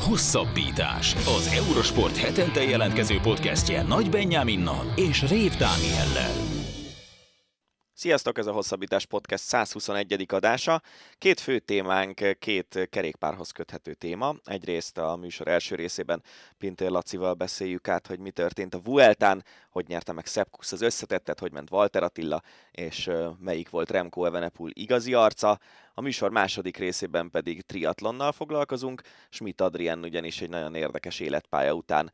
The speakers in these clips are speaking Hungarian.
Hosszabbítás. Az Eurosport hetente jelentkező podcastje Nagy Benyáminnal és Rév Dániellel. Sziasztok, ez a Hosszabbítás Podcast 121. adása. Két fő témánk, két kerékpárhoz köthető téma. Egyrészt a műsor első részében Pintér Lacival beszéljük át, hogy mi történt a Vueltán, hogy nyerte meg Szepkusz az összetettet, hogy ment Walter Attila, és melyik volt Remco Evenepul igazi arca. A műsor második részében pedig triatlonnal foglalkozunk. Schmidt Adrien ugyanis egy nagyon érdekes életpálya után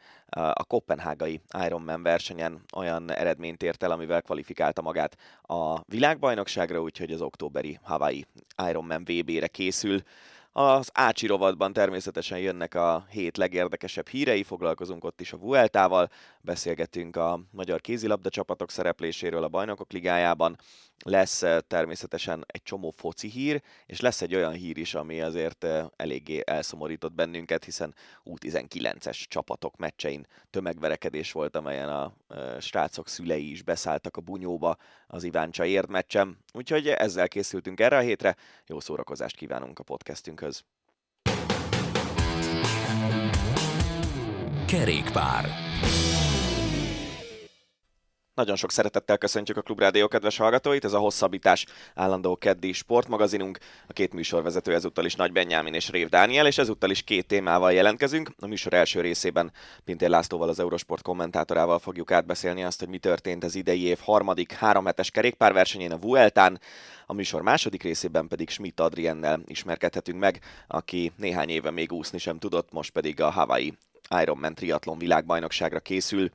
a kopenhágai Ironman versenyen olyan eredményt ért el, amivel kvalifikálta magát a világbajnokságra, úgyhogy az októberi Hawaii Ironman VB-re készül. Az Ácsi rovatban természetesen jönnek a hét legérdekesebb hírei, foglalkozunk ott is a Vueltával, beszélgetünk a magyar kézilabda csapatok szerepléséről a Bajnokok Ligájában, lesz eh, természetesen egy csomó foci hír, és lesz egy olyan hír is, ami azért eh, eléggé elszomorított bennünket, hiszen U19-es csapatok meccsein tömegverekedés volt, amelyen a eh, srácok szülei is beszálltak a bunyóba az Iváncsa érd meccsen. Úgyhogy ezzel készültünk erre a hétre, jó szórakozást kívánunk a podcastünkhöz. Kerékpár. Nagyon sok szeretettel köszöntjük a Klubrádió kedves hallgatóit, ez a Hosszabbítás állandó keddi sportmagazinunk. A két műsorvezető ezúttal is Nagy Benyámin és Rév Dániel, és ezúttal is két témával jelentkezünk. A műsor első részében Pintér Lászlóval, az Eurosport kommentátorával fogjuk átbeszélni azt, hogy mi történt az idei év harmadik háromhetes kerékpárversenyén a Vueltán. A műsor második részében pedig Schmidt Adriennel ismerkedhetünk meg, aki néhány éve még úszni sem tudott, most pedig a Hawaii Ironman triatlon világbajnokságra készül.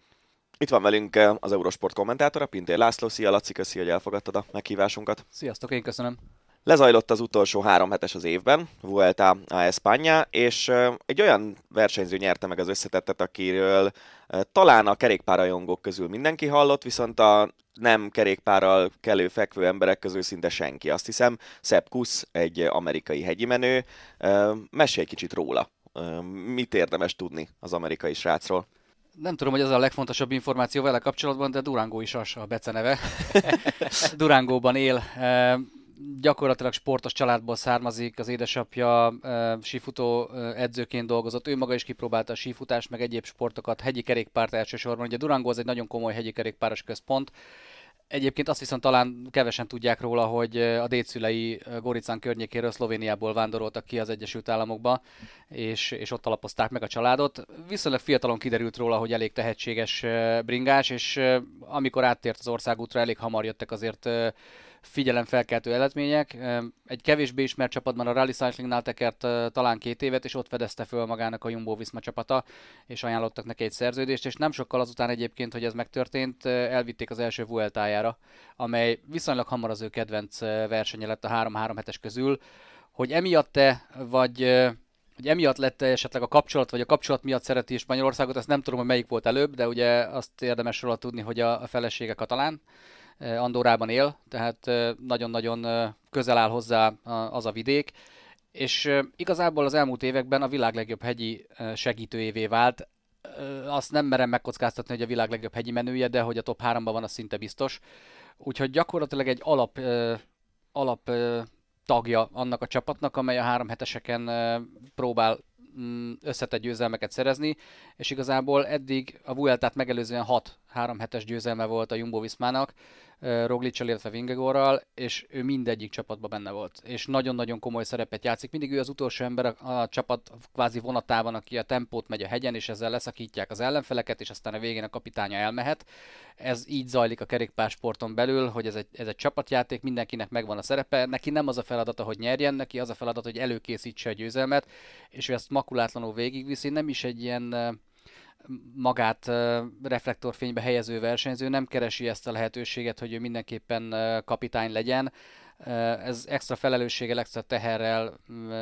Itt van velünk eh, az Eurosport kommentátora, Pintér László. Szia Laci, köszi, hogy elfogadtad a meghívásunkat. Sziasztok, én köszönöm. Lezajlott az utolsó három hetes az évben, Vuelta a España, és eh, egy olyan versenyző nyerte meg az összetettet, akiről eh, talán a kerékpárajongók közül mindenki hallott, viszont a nem kerékpárral kelő fekvő emberek közül szinte senki. Azt hiszem, Sepp Kuss, egy amerikai hegyi menő. Mesélj kicsit róla. Mit érdemes tudni az amerikai srácról? Nem tudom, hogy ez a legfontosabb információ vele kapcsolatban, de Durango is az a beceneve. Durangóban él. Gyakorlatilag sportos családból származik, az édesapja sífutó edzőként dolgozott, ő maga is kipróbálta a sífutást, meg egyéb sportokat, hegyi kerékpárt elsősorban. Ugye Durango az egy nagyon komoly hegyi kerékpáros központ, Egyébként azt viszont talán kevesen tudják róla, hogy a dédszülei Goricán környékéről Szlovéniából vándoroltak ki az Egyesült Államokba, és, és ott alapozták meg a családot. Viszonylag fiatalon kiderült róla, hogy elég tehetséges bringás, és amikor áttért az országútra, elég hamar jöttek azért figyelemfelkeltő eredmények. Egy kevésbé ismert csapatban a Rally Cyclingnál tekert talán két évet, és ott fedezte föl magának a Jumbo Visma csapata, és ajánlottak neki egy szerződést, és nem sokkal azután egyébként, hogy ez megtörtént, elvitték az első Vueltájára, amely viszonylag hamar az ő kedvenc versenye lett a 3-3 hetes közül. Hogy emiatt-e, vagy hogy emiatt lett esetleg a kapcsolat, vagy a kapcsolat miatt szereti Spanyolországot, ezt nem tudom, hogy melyik volt előbb, de ugye azt érdemes róla tudni, hogy a felesége katalán, Andorában él, tehát nagyon-nagyon közel áll hozzá az a vidék, és igazából az elmúlt években a világ legjobb hegyi segítőjévé vált. Azt nem merem megkockáztatni, hogy a világ legjobb hegyi menője, de hogy a top 3-ban van, az szinte biztos. Úgyhogy gyakorlatilag egy alap, alap tagja annak a csapatnak, amely a három heteseken próbál mm, összetett győzelmeket szerezni, és igazából eddig a Vueltát megelőzően 6 három hetes győzelme volt a Jumbo Viszmának, roglic illetve Vingegorral, és ő mindegyik csapatban benne volt. És nagyon-nagyon komoly szerepet játszik. Mindig ő az utolsó ember a, a csapat kvázi vonatában, aki a tempót megy a hegyen, és ezzel leszakítják az ellenfeleket, és aztán a végén a kapitánya elmehet. Ez így zajlik a kerékpársporton belül, hogy ez egy, ez egy csapatjáték, mindenkinek megvan a szerepe. Neki nem az a feladata, hogy nyerjen, neki az a feladat, hogy előkészítse a győzelmet, és ő ezt makulátlanul végigviszi. Nem is egy ilyen magát reflektorfénybe helyező versenyző nem keresi ezt a lehetőséget, hogy ő mindenképpen kapitány legyen. Ez extra felelősséggel, extra teherrel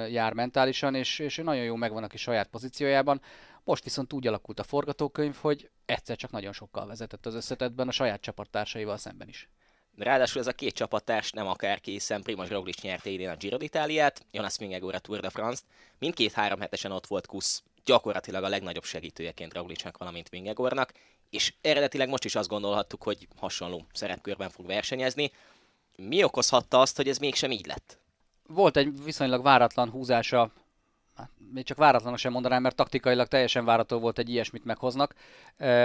jár mentálisan, és, és nagyon jó megvan a kis saját pozíciójában. Most viszont úgy alakult a forgatókönyv, hogy egyszer csak nagyon sokkal vezetett az összetetben a saját csapattársaival szemben is. Ráadásul ez a két csapattárs nem akárki, hiszen Primoz Roglic nyerte idén a Giro d'Italiát, Jonas Vingegaard a Tour de France-t, mindkét három hetesen ott volt Kusz gyakorlatilag a legnagyobb segítőjeként Raulicnak, valamint Vingegornak, és eredetileg most is azt gondolhattuk, hogy hasonló szerepkörben fog versenyezni. Mi okozhatta azt, hogy ez mégsem így lett? Volt egy viszonylag váratlan húzása, még csak váratlanak sem mondanám, mert taktikailag teljesen várató volt egy ilyesmit meghoznak.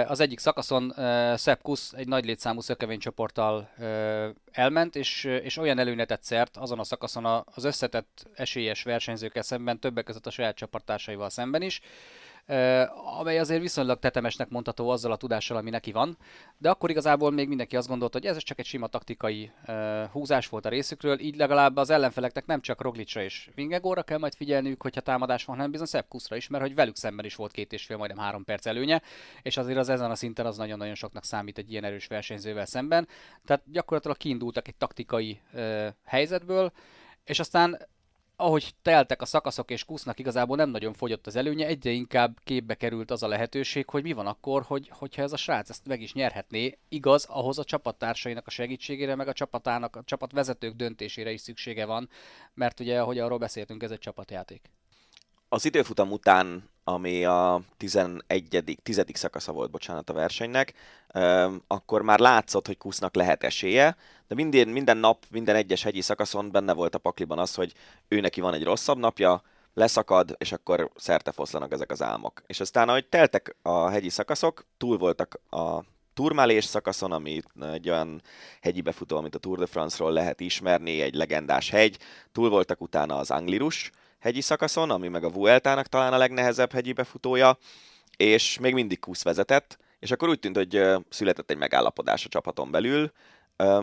Az egyik szakaszon Sepp Kusz egy nagy létszámú szökevénycsoporttal elment, és, és olyan előnyetet szert azon a szakaszon az összetett esélyes versenyzőkkel szemben, többek között a saját csapattársaival szemben is, amely azért viszonylag tetemesnek mondható azzal a tudással, ami neki van, de akkor igazából még mindenki azt gondolta, hogy ez csak egy sima taktikai húzás volt a részükről, így legalább az ellenfeleknek nem csak Roglicra és Vingegóra kell majd figyelniük, hogyha támadás van, hanem bizony Sepp Kuszra is, mert hogy velük szemben is volt két és fél, majdnem három perc előnye, és azért az ezen a szinten az nagyon-nagyon soknak számít egy ilyen erős versenyzővel szemben. Tehát gyakorlatilag kiindultak egy taktikai helyzetből, és aztán ahogy teltek a szakaszok és kusznak igazából nem nagyon fogyott az előnye, egyre inkább képbe került az a lehetőség, hogy mi van akkor, hogy, hogyha ez a srác ezt meg is nyerhetné, igaz, ahhoz a csapattársainak a segítségére, meg a csapatának, a csapatvezetők döntésére is szüksége van, mert ugye, ahogy arról beszéltünk, ez egy csapatjáték. Az időfutam után, ami a 11. 10. szakasza volt, bocsánat, a versenynek, akkor már látszott, hogy Kusznak lehet esélye, de minden, minden nap, minden egyes hegyi szakaszon benne volt a pakliban az, hogy ő neki van egy rosszabb napja, leszakad, és akkor szerte foszlanak ezek az álmok. És aztán, ahogy teltek a hegyi szakaszok, túl voltak a turmálés szakaszon, ami egy olyan hegyi befutó, amit a Tour de France-ról lehet ismerni, egy legendás hegy. Túl voltak utána az Anglirus, hegyi szakaszon, ami meg a Vueltának talán a legnehezebb hegyi befutója, és még mindig Kusz vezetett, és akkor úgy tűnt, hogy született egy megállapodás a csapaton belül.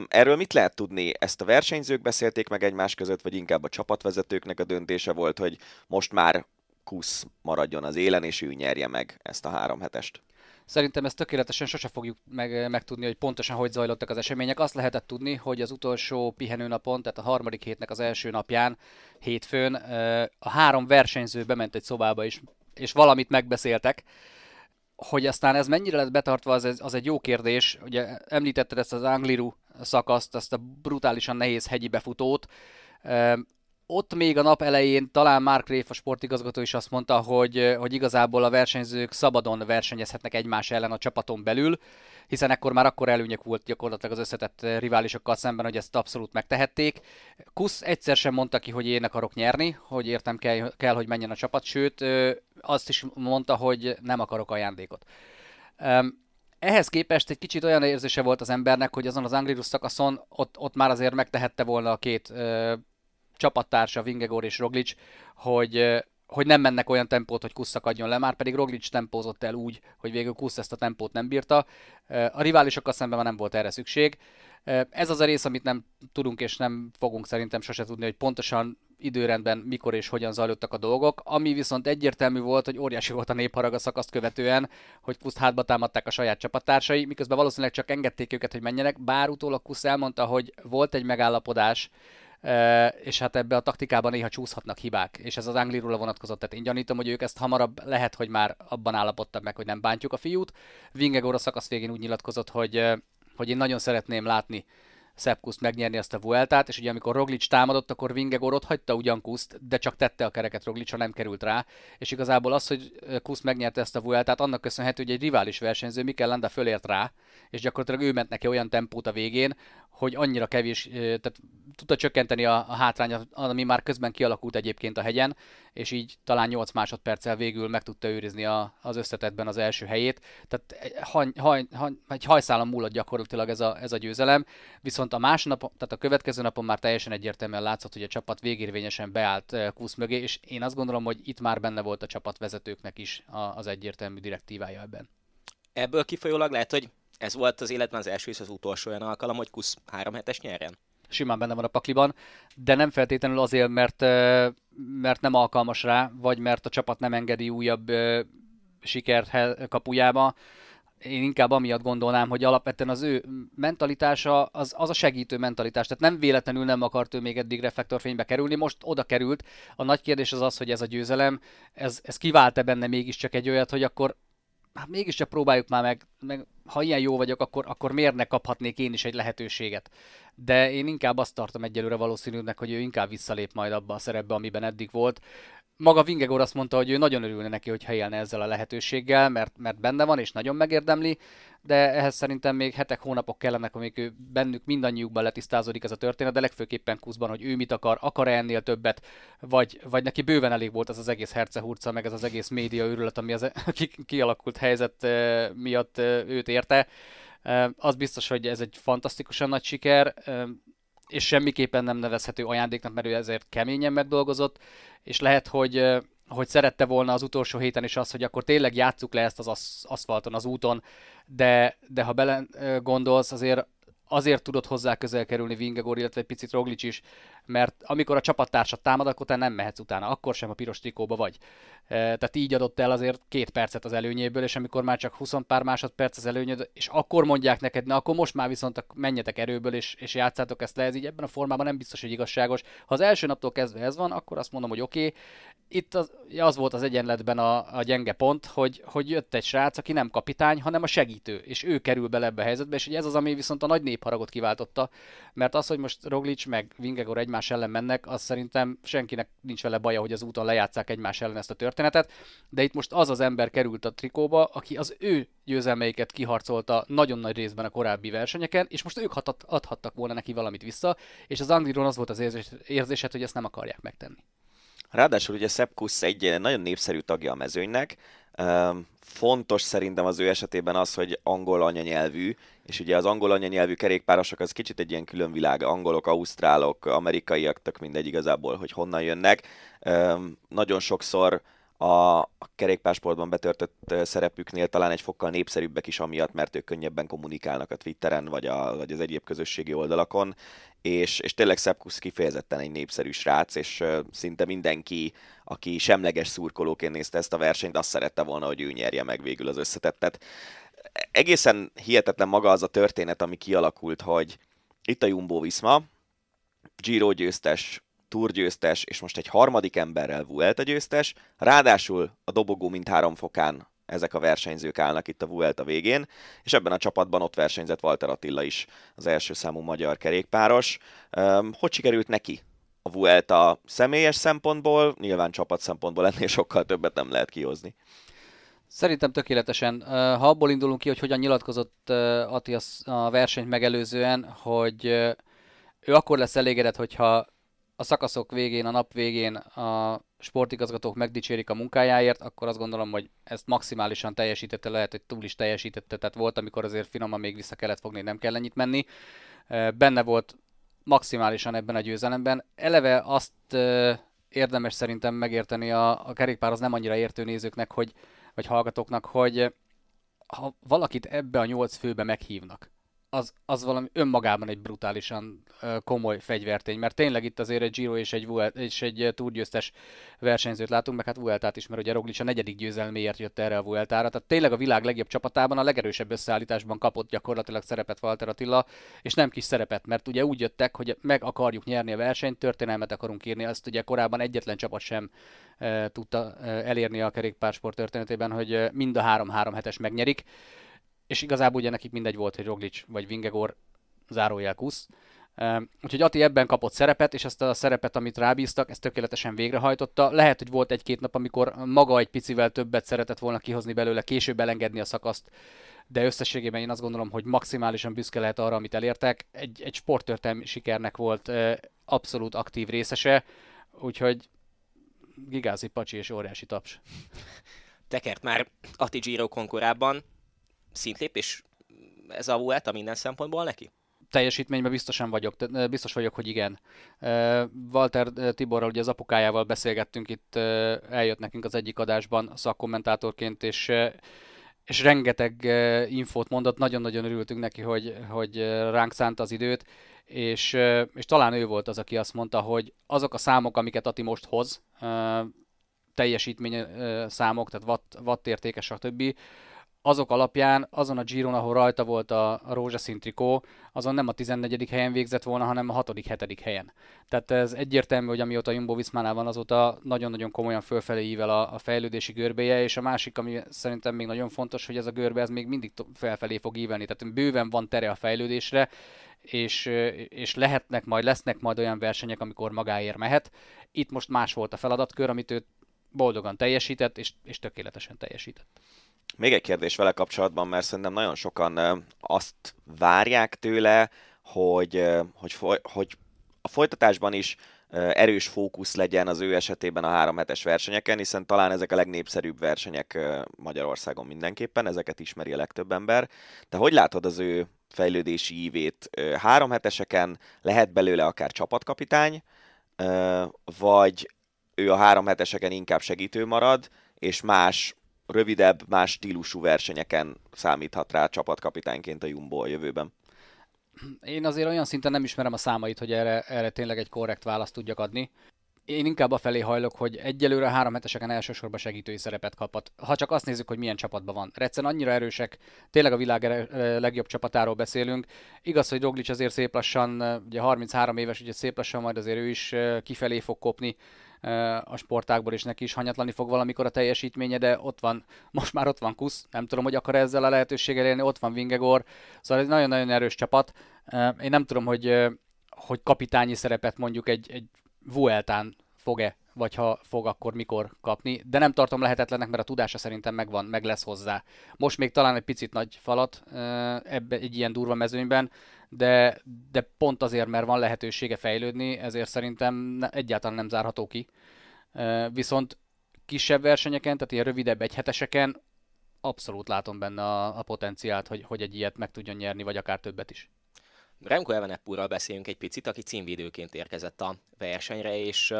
Erről mit lehet tudni? Ezt a versenyzők beszélték meg egymás között, vagy inkább a csapatvezetőknek a döntése volt, hogy most már Kusz maradjon az élen, és ő nyerje meg ezt a három hetest? Szerintem ezt tökéletesen sose fogjuk meg, megtudni, hogy pontosan hogy zajlottak az események. Azt lehetett tudni, hogy az utolsó pihenőnapon, tehát a harmadik hétnek az első napján, hétfőn, a három versenyző bement egy szobába is, és valamit megbeszéltek. Hogy aztán ez mennyire lett betartva, az, az egy jó kérdés. Ugye említetted ezt az Angliru szakaszt, ezt a brutálisan nehéz hegyi befutót ott még a nap elején talán Mark Réf, a sportigazgató is azt mondta, hogy, hogy igazából a versenyzők szabadon versenyezhetnek egymás ellen a csapaton belül, hiszen ekkor már akkor előnyök volt gyakorlatilag az összetett riválisokkal szemben, hogy ezt abszolút megtehették. Kusz egyszer sem mondta ki, hogy én akarok nyerni, hogy értem kell, kell hogy menjen a csapat, sőt azt is mondta, hogy nem akarok ajándékot. Ehhez képest egy kicsit olyan érzése volt az embernek, hogy azon az Anglirus szakaszon ott, ott már azért megtehette volna a két csapattársa Vingegor és Roglic, hogy, hogy nem mennek olyan tempót, hogy Kusz szakadjon le, már pedig Roglic tempózott el úgy, hogy végül Kusz ezt a tempót nem bírta. A riválisokkal szemben már nem volt erre szükség. Ez az a rész, amit nem tudunk és nem fogunk szerintem sose tudni, hogy pontosan időrendben mikor és hogyan zajlottak a dolgok, ami viszont egyértelmű volt, hogy óriási volt a népharag a szakaszt követően, hogy Kuszt hátba támadták a saját csapattársai, miközben valószínűleg csak engedték őket, hogy menjenek, bár utólag Kusz elmondta, hogy volt egy megállapodás, és hát ebbe a taktikában néha csúszhatnak hibák, és ez az Angliróla vonatkozott, tehát én gyanítom, hogy ők ezt hamarabb lehet, hogy már abban állapodtak meg, hogy nem bántjuk a fiút. Vingegor a szakasz végén úgy nyilatkozott, hogy, hogy én nagyon szeretném látni Kuszt megnyerni ezt a Vueltát, és ugye amikor Roglic támadott, akkor Vingegor ott hagyta ugyan Kuszt, de csak tette a kereket Roglic, ha nem került rá, és igazából az, hogy Kuszt megnyerte ezt a Vueltát, annak köszönhető, hogy egy rivális versenyző Mikel Landa fölért rá, és gyakorlatilag ő ment neki olyan tempót a végén, hogy annyira kevés, tehát tudta csökkenteni a, a hátrányt, ami már közben kialakult egyébként a hegyen, és így talán 8 másodperccel végül meg tudta őrizni a, az összetetben az első helyét. Tehát hany, hany, hany, egy hajszálon múlott gyakorlatilag ez a, ez a győzelem, viszont a másnap, tehát a következő napon már teljesen egyértelműen látszott, hogy a csapat végérvényesen beállt Kusz mögé, és én azt gondolom, hogy itt már benne volt a csapatvezetőknek is az egyértelmű direktívája ebben. Ebből kifolyólag lehet, hogy ez volt az életben az első és az utolsó olyan alkalom, hogy Kusz három hetes nyerjen? Simán benne van a pakliban, de nem feltétlenül azért, mert, mert nem alkalmas rá, vagy mert a csapat nem engedi újabb sikert kapujába. Én inkább amiatt gondolnám, hogy alapvetően az ő mentalitása az, az a segítő mentalitás. Tehát nem véletlenül nem akart ő még eddig reflektorfénybe kerülni, most oda került. A nagy kérdés az az, hogy ez a győzelem, ez, ez kivált-e benne mégiscsak egy olyat, hogy akkor hát mégiscsak próbáljuk már meg, meg ha ilyen jó vagyok, akkor, akkor miért ne kaphatnék én is egy lehetőséget. De én inkább azt tartom egyelőre valószínűnek, hogy ő inkább visszalép majd abba a szerepbe, amiben eddig volt. Maga Vingegor azt mondta, hogy ő nagyon örülne neki, hogy élne ezzel a lehetőséggel, mert, mert benne van és nagyon megérdemli, de ehhez szerintem még hetek, hónapok kellenek, amíg ő bennük mindannyiukban letisztázódik ez a történet, de legfőképpen Kuszban, hogy ő mit akar, akar -e ennél többet, vagy, vagy neki bőven elég volt az az egész hercehurca, meg ez az egész média őrület, ami az kialakult helyzet miatt őt érte. Az biztos, hogy ez egy fantasztikusan nagy siker, és semmiképpen nem nevezhető ajándéknak, mert ő ezért keményen megdolgozott, és lehet, hogy hogy szerette volna az utolsó héten is az, hogy akkor tényleg játsszuk le ezt az aszfalton, az úton, de, de ha bele gondolsz, azért azért tudott hozzá közel kerülni Vingegor, illetve egy picit Roglic is, mert amikor a csapattársat támad, akkor te nem mehetsz utána, akkor sem a piros trikóba vagy. Tehát így adott el azért két percet az előnyéből, és amikor már csak 20 pár másodperc az előnyöd, és akkor mondják neked, na akkor most már viszont menjetek erőből, és, és játszátok ezt le, ez így ebben a formában nem biztos, hogy igazságos. Ha az első naptól kezdve ez van, akkor azt mondom, hogy oké, okay. itt az, az volt az egyenletben a, a gyenge pont, hogy, hogy jött egy srác, aki nem kapitány, hanem a segítő, és ő kerül bele ebbe a helyzetbe, és ez az, ami viszont a nagy népharagot kiváltotta, mert az, hogy most Roglic meg Vingegor egy egymás ellen mennek, az szerintem senkinek nincs vele baja, hogy az úton lejátszák egymás ellen ezt a történetet, de itt most az az ember került a trikóba, aki az ő győzelmeiket kiharcolta nagyon nagy részben a korábbi versenyeken, és most ők adhattak volna neki valamit vissza, és az Angliron az volt az érzés, érzésed, hogy ezt nem akarják megtenni. Ráadásul ugye Szepkusz egy nagyon népszerű tagja a mezőnynek, Fontos szerintem az ő esetében az, hogy angol anyanyelvű, és ugye az angol anyanyelvű kerékpárosok az kicsit egy ilyen külön világ, angolok, ausztrálok, amerikaiak, tök mindegy igazából, hogy honnan jönnek. Nagyon sokszor a kerékpársportban betörtött szerepüknél talán egy fokkal népszerűbbek is amiatt, mert ők könnyebben kommunikálnak a Twitteren, vagy, a, vagy az egyéb közösségi oldalakon, és, és tényleg Szepkusz kifejezetten egy népszerű srác, és szinte mindenki, aki semleges szurkolóként nézte ezt a versenyt, azt szerette volna, hogy ő nyerje meg végül az összetettet. Egészen hihetetlen maga az a történet, ami kialakult, hogy itt a Jumbo Visma, Giro győztes, Tour győztes, és most egy harmadik emberrel Vuelta győztes, ráadásul a dobogó mint három fokán ezek a versenyzők állnak itt a Vuelta végén, és ebben a csapatban ott versenyzett Walter Attila is, az első számú magyar kerékpáros. Hogy sikerült neki a Vuelta személyes szempontból, nyilván csapat szempontból ennél sokkal többet nem lehet kihozni. Szerintem tökéletesen. Ha abból indulunk ki, hogy hogyan nyilatkozott Ati a versenyt megelőzően, hogy ő akkor lesz elégedett, hogyha a szakaszok végén, a nap végén a sportigazgatók megdicsérik a munkájáért, akkor azt gondolom, hogy ezt maximálisan teljesítette, lehet, hogy túl is teljesítette, tehát volt, amikor azért finoman még vissza kellett fogni, nem kell ennyit menni. Benne volt maximálisan ebben a győzelemben. Eleve azt érdemes szerintem megérteni a, a kerékpár az nem annyira értő nézőknek, hogy, vagy hallgatóknak, hogy ha valakit ebbe a nyolc főbe meghívnak, az, az valami önmagában egy brutálisan komoly fegyvertény, mert tényleg itt azért egy Giro és egy, Vuelt, és egy túrgyőztes versenyzőt látunk, meg hát Vueltát is, mert ugye Roglic a negyedik győzelméért jött erre a Vueltára, tehát tényleg a világ legjobb csapatában a legerősebb összeállításban kapott gyakorlatilag szerepet Walter Attila, és nem kis szerepet, mert ugye úgy jöttek, hogy meg akarjuk nyerni a versenyt, történelmet akarunk írni, azt ugye korábban egyetlen csapat sem e, tudta elérni a kerékpársport történetében, hogy mind a három-három hetes megnyerik és igazából ugye nekik mindegy volt, hogy Roglic vagy Vingegor zárójel kusz. Úgyhogy Ati ebben kapott szerepet, és ezt a szerepet, amit rábíztak, ezt tökéletesen végrehajtotta. Lehet, hogy volt egy-két nap, amikor maga egy picivel többet szeretett volna kihozni belőle, később elengedni a szakaszt, de összességében én azt gondolom, hogy maximálisan büszke lehet arra, amit elértek. Egy, egy sporttörténelmi sikernek volt abszolút aktív részese, úgyhogy gigázi pacsi és óriási taps. Tekert már Ati Giro korábban, szintlépés ez a Vuelta minden szempontból neki? teljesítményben biztosan vagyok, biztos vagyok, hogy igen. Walter Tiborral, ugye az apukájával beszélgettünk itt, eljött nekünk az egyik adásban szakkommentátorként, és és rengeteg infót mondott, nagyon-nagyon örültünk neki, hogy, hogy ránk szánta az időt, és, és talán ő volt az, aki azt mondta, hogy azok a számok, amiket Ati most hoz, teljesítmény számok, tehát watt, watt értékes, stb., azok alapján, azon a Giron, ahol rajta volt a, a rózsaszín trikó, azon nem a 14. helyen végzett volna, hanem a 6. 7. helyen. Tehát ez egyértelmű, hogy amióta Jumbo Viszmánál van, azóta nagyon-nagyon komolyan fölfelé ível a, a fejlődési görbéje, és a másik, ami szerintem még nagyon fontos, hogy ez a görbe ez még mindig felfelé fog ívelni, tehát bőven van tere a fejlődésre, és, és lehetnek majd, lesznek majd olyan versenyek, amikor magáért mehet. Itt most más volt a feladatkör, amit ő boldogan teljesített, és, és tökéletesen teljesített. Még egy kérdés vele kapcsolatban, mert szerintem nagyon sokan azt várják tőle, hogy, hogy, hogy a folytatásban is erős fókusz legyen az ő esetében a három hetes versenyeken, hiszen talán ezek a legnépszerűbb versenyek Magyarországon mindenképpen, ezeket ismeri a legtöbb ember. Te hogy látod az ő fejlődési ívét? Három heteseken lehet belőle akár csapatkapitány, vagy ő a három heteseken inkább segítő marad, és más rövidebb, más stílusú versenyeken számíthat rá csapatkapitányként a Jumbo a jövőben? Én azért olyan szinten nem ismerem a számait, hogy erre, erre tényleg egy korrekt választ tudjak adni. Én inkább a felé hajlok, hogy egyelőre a három heteseken elsősorban segítői szerepet kaphat. Ha csak azt nézzük, hogy milyen csapatban van. Recen annyira erősek, tényleg a világ legjobb csapatáról beszélünk. Igaz, hogy Roglic azért szép lassan, ugye 33 éves, ugye szép lassan majd azért ő is kifelé fog kopni a sportákból, és neki is hanyatlani fog valamikor a teljesítménye, de ott van, most már ott van Kusz, nem tudom, hogy akar ezzel a lehetőséggel élni, ott van Vingegor, szóval ez nagyon-nagyon erős csapat. Én nem tudom, hogy, hogy kapitányi szerepet mondjuk egy, egy Vueltán fog-e, vagy ha fog, akkor mikor kapni, de nem tartom lehetetlennek, mert a tudása szerintem megvan, meg lesz hozzá. Most még talán egy picit nagy falat ebbe egy ilyen durva mezőnyben, de, de pont azért, mert van lehetősége fejlődni, ezért szerintem egyáltalán nem zárható ki. Viszont kisebb versenyeken, tehát ilyen rövidebb egy heteseken abszolút látom benne a, a potenciált, hogy, hogy egy ilyet meg tudjon nyerni, vagy akár többet is. Remco Evenepurral beszéljünk egy picit, aki címvédőként érkezett a versenyre, és uh,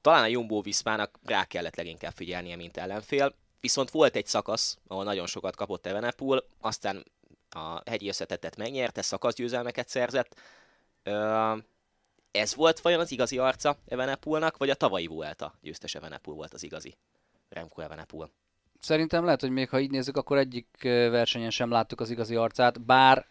talán a Jumbo Viszmának rá kellett leginkább figyelnie, mint ellenfél. Viszont volt egy szakasz, ahol nagyon sokat kapott Evenepul, aztán a hegyi összetettet megnyerte, szakaszgyőzelmeket szerzett. Uh, ez volt vajon az igazi arca Evenepulnak, vagy a tavalyi Vuelta győztes Evenepul volt az igazi Remco Evenepul? Szerintem lehet, hogy még ha így nézzük, akkor egyik versenyen sem láttuk az igazi arcát, bár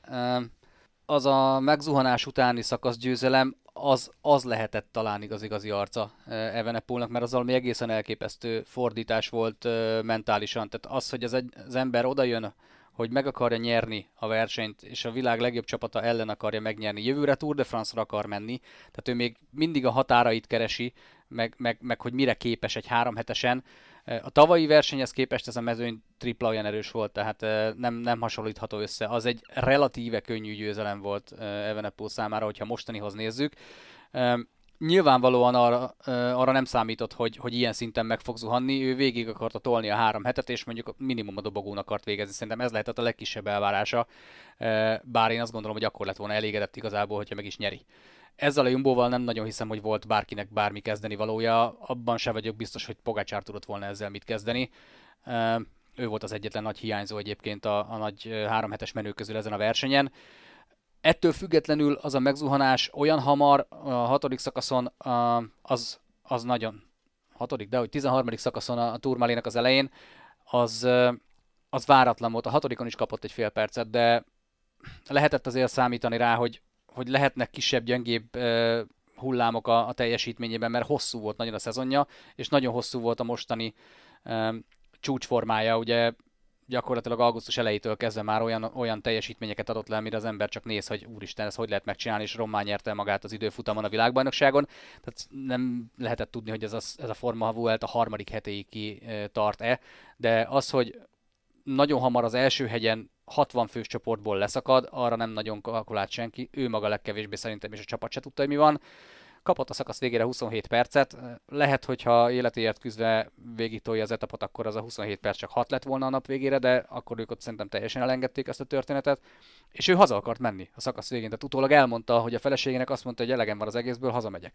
az a megzuhanás utáni szakaszgyőzelem az, az lehetett talán igaz igazi arca Evenepulnak, mert az valami egészen elképesztő fordítás volt mentálisan. Tehát az, hogy az, egy, az ember odajön hogy meg akarja nyerni a versenyt, és a világ legjobb csapata ellen akarja megnyerni. Jövőre Tour de France-ra akar menni, tehát ő még mindig a határait keresi, meg, meg, meg hogy mire képes egy három hetesen. A tavalyi versenyhez képest ez a mezőny tripla olyan erős volt, tehát nem, nem hasonlítható össze. Az egy relatíve könnyű győzelem volt Evenepoel számára, hogyha mostanihoz nézzük nyilvánvalóan arra, arra nem számított, hogy, hogy ilyen szinten meg fog zuhanni. Ő végig akarta tolni a három hetet, és mondjuk minimum a dobogón akart végezni. Szerintem ez lehetett a legkisebb elvárása, bár én azt gondolom, hogy akkor lett volna elégedett igazából, hogyha meg is nyeri. Ezzel a Jumbóval nem nagyon hiszem, hogy volt bárkinek bármi kezdeni valója. Abban se vagyok biztos, hogy Pogácsár tudott volna ezzel mit kezdeni. Ő volt az egyetlen nagy hiányzó egyébként a, a nagy három hetes menő közül ezen a versenyen. Ettől függetlenül az a megzuhanás olyan hamar a hatodik szakaszon az, az nagyon hatodik, de hogy 13. szakaszon a Turmalének az elején, az, az váratlan volt. A hatodikon is kapott egy fél percet, de lehetett azért számítani rá, hogy, hogy lehetnek kisebb, gyengébb hullámok a, a teljesítményében, mert hosszú volt nagyon a szezonja, és nagyon hosszú volt a mostani csúcsformája. Ugye gyakorlatilag augusztus elejétől kezdve már olyan, olyan teljesítményeket adott le, amire az ember csak néz, hogy úristen, ezt hogy lehet megcsinálni, és Román nyerte magát az időfutamon a világbajnokságon. Tehát nem lehetett tudni, hogy ez a, ez a forma Vuelt a harmadik hetéig ki tart-e, de az, hogy nagyon hamar az első hegyen 60 fős csoportból leszakad, arra nem nagyon kalkulált senki, ő maga legkevésbé szerintem, és a csapat se tudta, hogy mi van. Kapott a szakasz végére 27 percet. Lehet, hogyha életéért küzdve végig tolja az etapot, akkor az a 27 perc csak 6 lett volna a nap végére, de akkor ők ott szerintem teljesen elengedték ezt a történetet. És ő haza akart menni a szakasz végén. Tehát utólag elmondta, hogy a feleségének azt mondta, hogy elegem van az egészből, hazamegyek.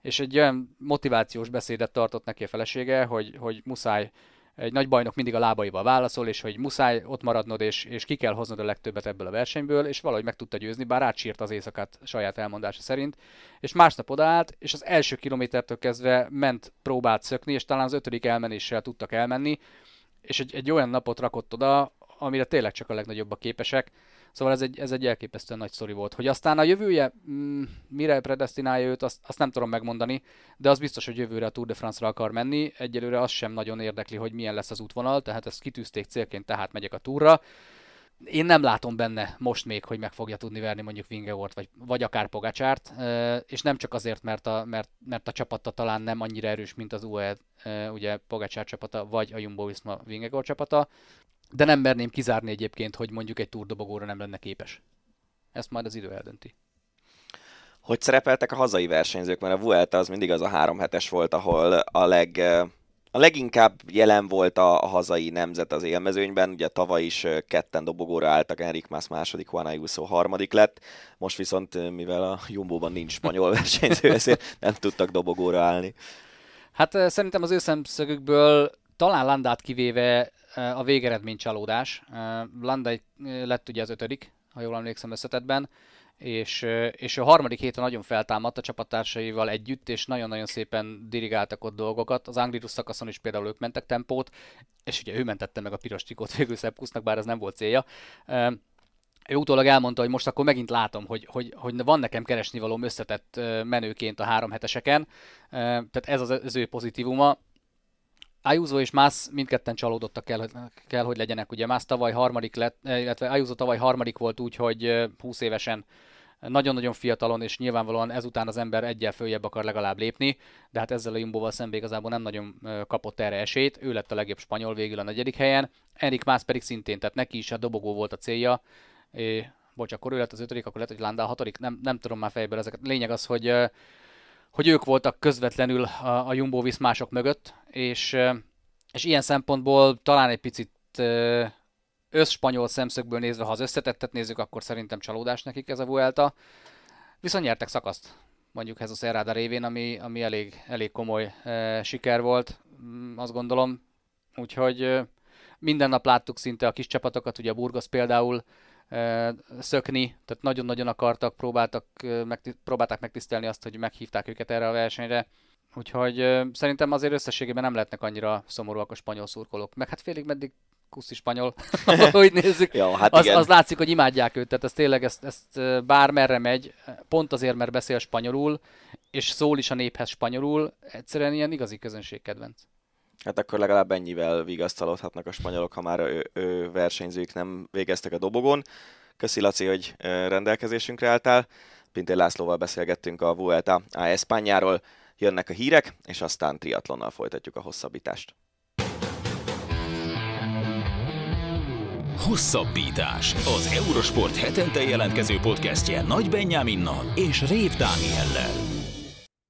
És egy olyan motivációs beszédet tartott neki a felesége, hogy, hogy muszáj egy nagy bajnok mindig a lábaival válaszol, és hogy muszáj ott maradnod, és, és ki kell hoznod a legtöbbet ebből a versenyből, és valahogy meg tudta győzni, bár átsírt az éjszakát saját elmondása szerint, és másnap odaállt, és az első kilométertől kezdve ment, próbált szökni, és talán az ötödik elmenéssel tudtak elmenni, és egy, egy olyan napot rakott oda, amire tényleg csak a legnagyobbak képesek, Szóval ez egy, ez egy elképesztően nagy sztori volt. Hogy aztán a jövője mm, mire predestinálja őt, azt, azt nem tudom megmondani, de az biztos, hogy jövőre a Tour de France-ra akar menni. Egyelőre az sem nagyon érdekli, hogy milyen lesz az útvonal, tehát ezt kitűzték célként, tehát megyek a túra. én nem látom benne most még, hogy meg fogja tudni verni mondjuk Vingegaard, vagy, vagy akár Pogacsárt, és nem csak azért, mert a, mert, mert a csapata talán nem annyira erős, mint az UE, ugye Pogacsár csapata, vagy a Jumbo Visma Vingegaard csapata, de nem merném kizárni egyébként, hogy mondjuk egy túrdobogóra nem lenne képes. Ezt majd az idő eldönti. Hogy szerepeltek a hazai versenyzők? Mert a Vuelta az mindig az a három hetes volt, ahol a leg a leginkább jelen volt a, a hazai nemzet az élmezőnyben, ugye tavaly is ketten dobogóra álltak, Enrik Más második, Juan Ayuso harmadik lett, most viszont mivel a Jumbo-ban nincs spanyol versenyző, ezért nem tudtak dobogóra állni. Hát szerintem az ő szemszögükből talán Landát kivéve a végeredmény csalódás. Landa lett ugye az ötödik, ha jól emlékszem összetetben, és, és a harmadik héten nagyon feltámadt a csapattársaival együtt, és nagyon-nagyon szépen dirigáltak ott dolgokat. Az Anglirus szakaszon is például ők mentek tempót, és ugye ő mentette meg a piros trikót végül Szepkusznak, bár ez nem volt célja. Ő utólag elmondta, hogy most akkor megint látom, hogy, hogy, hogy van nekem keresni való összetett menőként a három heteseken, tehát ez az, az ő pozitívuma. Ayuso és Mász mindketten csalódottak kell, kell, hogy legyenek. Ugye Mász tavaly harmadik lett, illetve Ayuso tavaly harmadik volt úgy, hogy 20 évesen nagyon-nagyon fiatalon, és nyilvánvalóan ezután az ember egyel följebb akar legalább lépni, de hát ezzel a Jumbo-val szembe igazából nem nagyon kapott erre esélyt, ő lett a legjobb spanyol végül a negyedik helyen, Erik Mász pedig szintén, tehát neki is a dobogó volt a célja, bocs, akkor ő lett az ötödik, akkor lett, hogy Landál hatodik, nem, nem tudom már fejből ezeket. Lényeg az, hogy, hogy ők voltak közvetlenül a, a Jumbo Viszmások mögött, és, és ilyen szempontból talán egy picit összspanyol szemszögből nézve, ha az összetettet nézzük, akkor szerintem csalódás nekik ez a Vuelta. Viszont nyertek szakaszt, mondjuk ez a Serrada révén, ami, ami elég, elég komoly e, siker volt, mm, azt gondolom. Úgyhogy minden nap láttuk szinte a kis csapatokat, ugye a Burgos például szökni, tehát nagyon-nagyon akartak, próbáltak, e, meg, próbálták megtisztelni azt, hogy meghívták őket erre a versenyre. Úgyhogy szerintem azért összességében nem lehetnek annyira szomorúak a spanyol szurkolók. Meg hát félig meddig kuszi spanyol, ahogy nézzük, ja, hát az, az látszik, hogy imádják őt, tehát ez tényleg ezt, ezt bármerre megy, pont azért, mert beszél spanyolul, és szól is a néphez spanyolul, egyszerűen ilyen igazi közönségkedvenc. Hát akkor legalább ennyivel vigasztalodhatnak a spanyolok, ha már ő, ő versenyzők nem végeztek a dobogon. Köszi Laci, hogy rendelkezésünkre álltál. Pintér Lászlóval beszélgettünk a Vuelta a Espányáról, jönnek a hírek, és aztán triatlonnal folytatjuk a hosszabbítást. Hosszabbítás. Az Eurosport hetente jelentkező podcastje Nagy Benyáminnal és Rév Dániellel.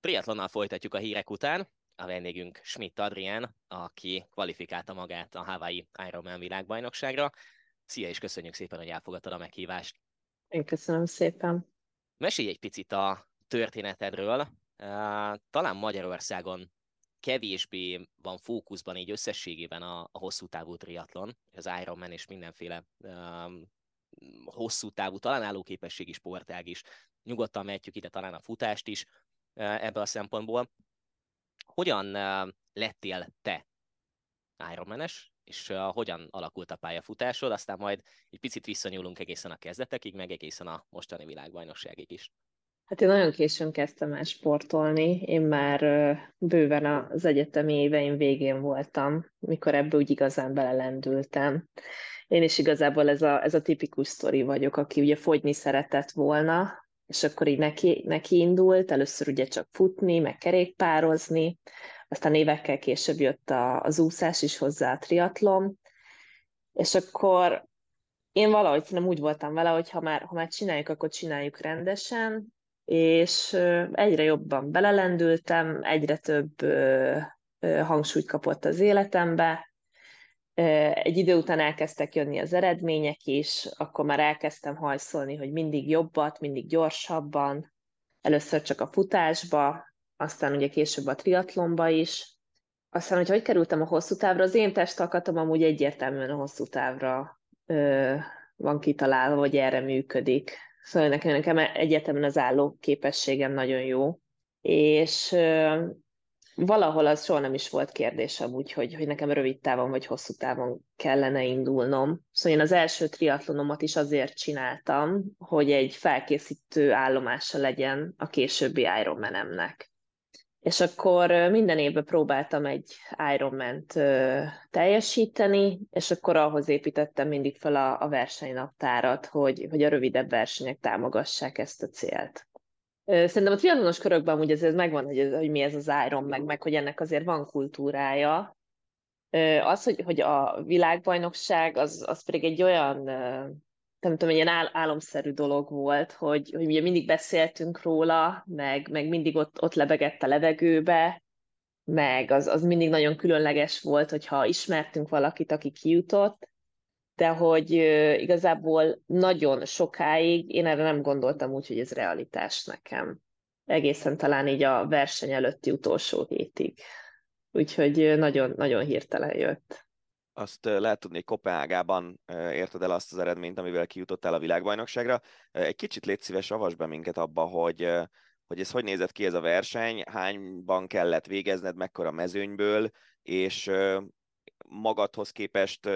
Triatlonnal folytatjuk a hírek után. A vendégünk Schmidt Adrián, aki kvalifikálta magát a Hawaii Ironman világbajnokságra. Szia, és köszönjük szépen, hogy elfogadtad a meghívást. Én köszönöm szépen. Mesélj egy picit a történetedről. Talán Magyarországon kevésbé van fókuszban így összességében a, a hosszú távú triatlon, az Ironman és mindenféle um, hosszú távú, talán állóképességi sportág is. Nyugodtan mehetjük ide talán a futást is uh, ebből a szempontból. Hogyan lettél te Ironmanes, és hogyan alakult a pályafutásod, aztán majd egy picit visszanyúlunk egészen a kezdetekig, meg egészen a mostani világbajnokságig is. Hát én nagyon későn kezdtem el sportolni, én már bőven az egyetemi éveim végén voltam, mikor ebből úgy igazán belelendültem. Én is igazából ez a, ez a tipikus sztori vagyok, aki ugye fogyni szeretett volna, és akkor így neki, neki indult, először ugye csak futni, meg kerékpározni, aztán évekkel később jött a, az úszás is hozzá a triatlon, és akkor én valahogy nem úgy voltam vele, hogy ha már, ha már csináljuk, akkor csináljuk rendesen, és egyre jobban belelendültem, egyre több hangsúlyt kapott az életembe. Egy idő után elkezdtek jönni az eredmények is, akkor már elkezdtem hajszolni, hogy mindig jobbat, mindig gyorsabban, először csak a futásba, aztán ugye később a triatlonba is. Aztán, hogy hogy kerültem a hosszú távra, az én testalkatom amúgy egyértelműen a hosszú távra ö, van kitalálva, hogy erre működik. Szóval nekem, nekem egyetemen az álló képességem nagyon jó, és valahol az soha nem is volt kérdésem úgy, hogy, hogy nekem rövid távon vagy hosszú távon kellene indulnom. Szóval én az első triatlonomat is azért csináltam, hogy egy felkészítő állomása legyen a későbbi Ironmanemnek. és akkor minden évben próbáltam egy Ironman-t teljesíteni, és akkor ahhoz építettem mindig fel a, a versenynaptárat, hogy, hogy a rövidebb versenyek támogassák ezt a célt. Szerintem a triatlonos körökben ugye ez, ez megvan, hogy, ez, hogy mi ez az Iron, meg, meg hogy ennek azért van kultúrája. Az, hogy, hogy a világbajnokság, az, az pedig egy olyan nem tudom, egy ilyen ál- álomszerű dolog volt, hogy, hogy ugye mindig beszéltünk róla, meg, meg mindig ott, ott lebegett a levegőbe, meg az, az mindig nagyon különleges volt, hogyha ismertünk valakit, aki kijutott, de hogy igazából nagyon sokáig én erre nem gondoltam úgy, hogy ez realitás nekem. Egészen talán így a verseny előtti utolsó hétig. Úgyhogy nagyon, nagyon hirtelen jött azt lehet tudni, hogy Kopenhágában érted el azt az eredményt, amivel kijutottál a világbajnokságra. Egy kicsit légy szíves, avas be minket abba, hogy, hogy ez hogy nézett ki ez a verseny, hányban kellett végezned, mekkora mezőnyből, és magadhoz képest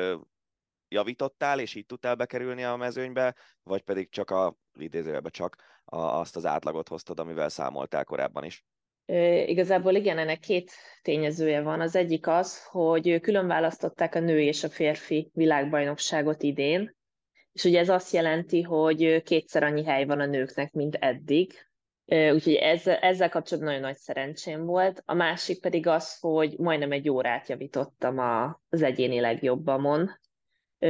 javítottál, és így tudtál bekerülni a mezőnybe, vagy pedig csak a, idézőjelben csak a, azt az átlagot hoztad, amivel számoltál korábban is? Igazából igen, ennek két tényezője van. Az egyik az, hogy külön választották a nő és a férfi világbajnokságot idén, és ugye ez azt jelenti, hogy kétszer annyi hely van a nőknek, mint eddig. Úgyhogy ezzel, ezzel kapcsolatban nagyon nagy szerencsém volt. A másik pedig az, hogy majdnem egy órát javítottam a, az egyéni legjobbamon,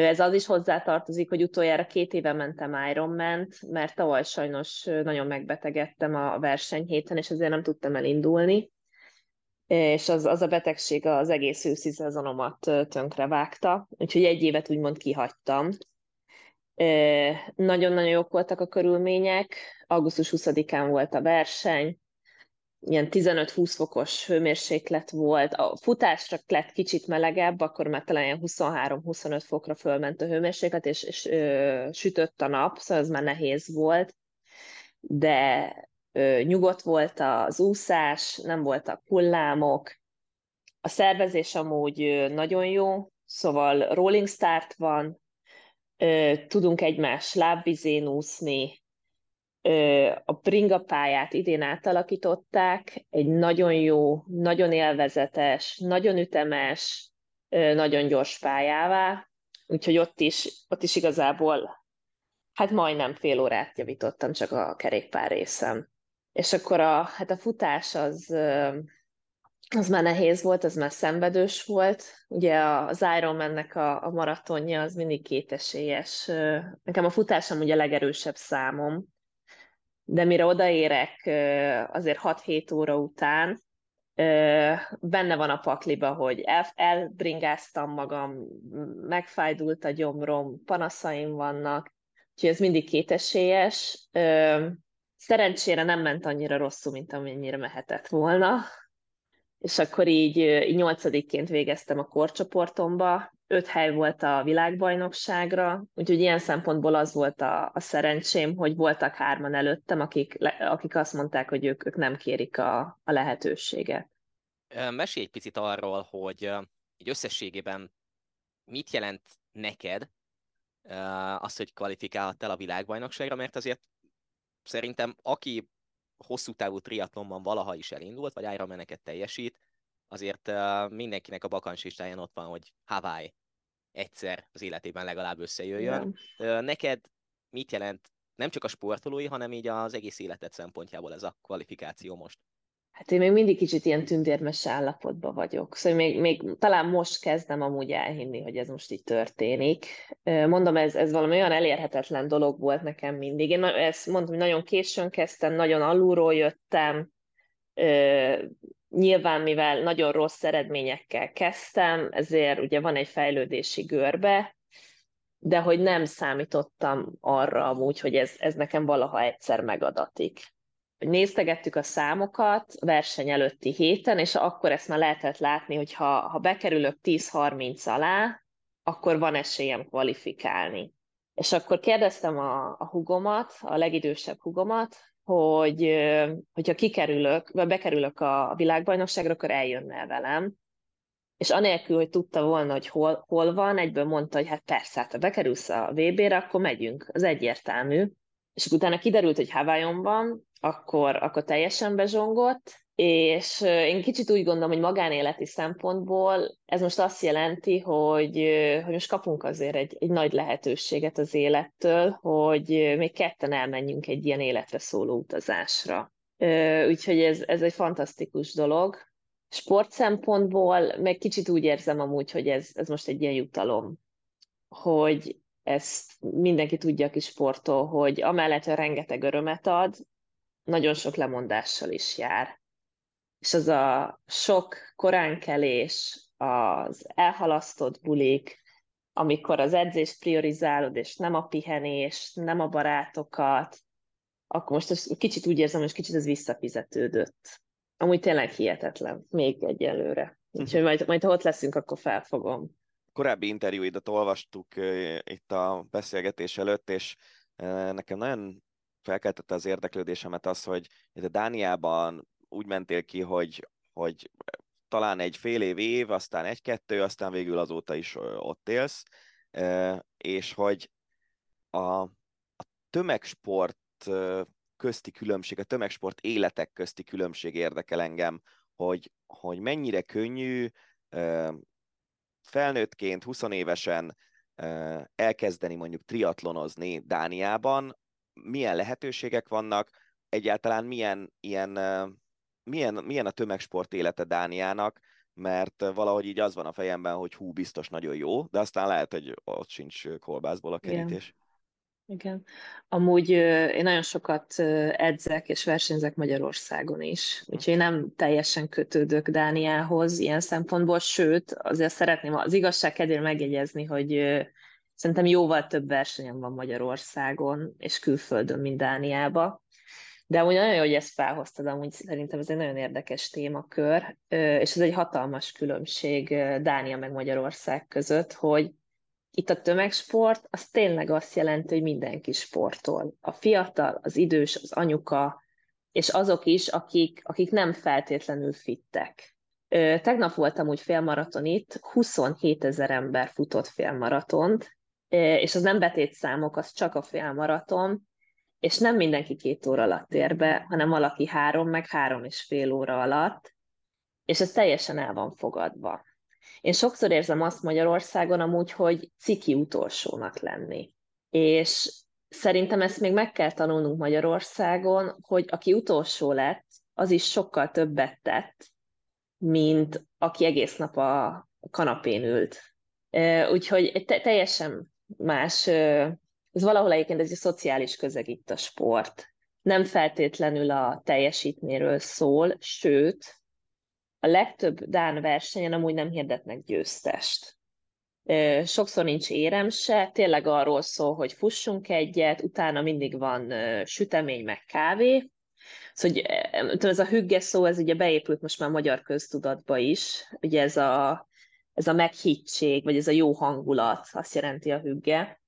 ez az is hozzátartozik, hogy utoljára két éve mentem Ironman-t, mert tavaly sajnos nagyon megbetegedtem a versenyhéten, és ezért nem tudtam elindulni. És az, az a betegség az egész őszi szezonomat tönkre vágta, úgyhogy egy évet úgymond kihagytam. Nagyon-nagyon jók voltak a körülmények, augusztus 20-án volt a verseny, ilyen 15-20 fokos hőmérséklet volt, a futásra lett kicsit melegebb, akkor már talán 23-25 fokra fölment a hőmérséklet, és, és ö, sütött a nap, szóval ez már nehéz volt, de ö, nyugodt volt az úszás, nem voltak hullámok, a szervezés amúgy nagyon jó, szóval rolling start van, ö, tudunk egymás lábvizén úszni, a bringa pályát idén átalakították, egy nagyon jó, nagyon élvezetes, nagyon ütemes, nagyon gyors pályává, úgyhogy ott is, ott is igazából hát majdnem fél órát javítottam csak a kerékpár részem. És akkor a, hát a futás az, az már nehéz volt, az már szenvedős volt. Ugye az Ironman-nek a, a maratonja az mindig kétesélyes. Nekem a futásom ugye a legerősebb számom, de mire odaérek azért 6-7 óra után, benne van a pakliba, hogy el, elbringáztam magam, megfájdult a gyomrom, panaszaim vannak, úgyhogy ez mindig kétesélyes. Szerencsére nem ment annyira rosszul, mint amennyire mehetett volna, és akkor így, nyolcadikként végeztem a korcsoportomba, öt hely volt a világbajnokságra, úgyhogy ilyen szempontból az volt a, a szerencsém, hogy voltak hárman előttem, akik, akik azt mondták, hogy ők, ők nem kérik a, a lehetőséget. Mesélj egy picit arról, hogy egy összességében mit jelent neked az, hogy kvalifikálhattál a világbajnokságra, mert azért szerintem aki hosszú távú triatlonban valaha is elindult, vagy Ironman-eket teljesít, azért mindenkinek a bakancslistáján ott van, hogy Hawaii egyszer az életében legalább összejöjjön. Uh, neked mit jelent nem csak a sportolói, hanem így az egész életed szempontjából ez a kvalifikáció most? Hát én még mindig kicsit ilyen tündérmes állapotban vagyok. Szóval még, még talán most kezdem amúgy elhinni, hogy ez most így történik. Mondom, ez, ez valami olyan elérhetetlen dolog volt nekem mindig. Én ezt mondom, hogy nagyon későn kezdtem, nagyon alulról jöttem, Nyilván, mivel nagyon rossz eredményekkel kezdtem, ezért ugye van egy fejlődési görbe, de hogy nem számítottam arra amúgy, hogy ez, ez nekem valaha egyszer megadatik. Néztegettük a számokat verseny előtti héten, és akkor ezt már lehetett látni, hogy ha, ha bekerülök 10-30 alá, akkor van esélyem kvalifikálni. És akkor kérdeztem a, a hugomat, a legidősebb hugomat, hogy hogyha kikerülök, vagy bekerülök a világbajnokságra, akkor eljönne velem. És anélkül, hogy tudta volna, hogy hol, hol van, egyből mondta, hogy hát persze, hát ha bekerülsz a VB-re, akkor megyünk. Az egyértelmű. És utána kiderült, hogy Havajon van, akkor, akkor teljesen bezsongott, és én kicsit úgy gondolom, hogy magánéleti szempontból ez most azt jelenti, hogy, hogy most kapunk azért egy, egy nagy lehetőséget az élettől, hogy még ketten elmenjünk egy ilyen életre szóló utazásra. Úgyhogy ez, ez egy fantasztikus dolog. Sport szempontból meg kicsit úgy érzem amúgy, hogy ez, ez most egy ilyen jutalom, hogy ezt mindenki tudja, aki sportol, hogy amellett, hogy rengeteg örömet ad, nagyon sok lemondással is jár és az a sok koránkelés, az elhalasztott bulik, amikor az edzést priorizálod, és nem a pihenés, nem a barátokat, akkor most ez, kicsit úgy érzem, hogy kicsit ez visszafizetődött. Amúgy tényleg hihetetlen, még egyelőre. Úgyhogy majd, majd ha ott leszünk, akkor felfogom. Korábbi interjúidat olvastuk itt a beszélgetés előtt, és nekem nagyon felkeltette az érdeklődésemet az, hogy itt a Dániában úgy mentél ki, hogy, hogy talán egy fél év év, aztán egy-kettő, aztán végül azóta is ott élsz, és hogy a, a tömegsport közti különbség, a tömegsport életek közti különbség érdekel engem, hogy, hogy mennyire könnyű felnőttként, 20 évesen elkezdeni mondjuk triatlonozni Dániában, milyen lehetőségek vannak, egyáltalán milyen ilyen milyen, milyen a tömegsport élete Dániának, mert valahogy így az van a fejemben, hogy hú, biztos nagyon jó, de aztán lehet, hogy ott sincs kolbászból a kerítés. Igen. Igen. Amúgy én nagyon sokat edzek és versenyzek Magyarországon is, úgyhogy én nem teljesen kötődök Dániához ilyen szempontból, sőt, azért szeretném az igazság kedvéért megjegyezni, hogy szerintem jóval több versenyem van Magyarországon és külföldön, mint Dániába. De amúgy nagyon jó, hogy ezt felhoztad, amúgy szerintem ez egy nagyon érdekes témakör, és ez egy hatalmas különbség Dánia meg Magyarország között, hogy itt a tömegsport az tényleg azt jelenti, hogy mindenki sportol. A fiatal, az idős, az anyuka, és azok is, akik, akik nem feltétlenül fittek. Tegnap voltam úgy félmaraton itt, 27 ezer ember futott félmaratont, és az nem betétszámok, az csak a félmaraton, és nem mindenki két óra alatt ér be, hanem valaki három, meg három és fél óra alatt, és ez teljesen el van fogadva. Én sokszor érzem azt Magyarországon amúgy, hogy ciki utolsónak lenni. És szerintem ezt még meg kell tanulnunk Magyarországon, hogy aki utolsó lett, az is sokkal többet tett, mint aki egész nap a kanapén ült. Úgyhogy teljesen más ez valahol egyébként ez egy szociális közeg itt a sport. Nem feltétlenül a teljesítményről szól, sőt, a legtöbb Dán versenyen amúgy nem hirdetnek győztest. Sokszor nincs érem se, tényleg arról szól, hogy fussunk egyet, utána mindig van sütemény meg kávé. Szóval ez a hügge szó, ez ugye beépült most már magyar köztudatba is, ugye ez a, ez a meghittség, vagy ez a jó hangulat, azt jelenti a hügge.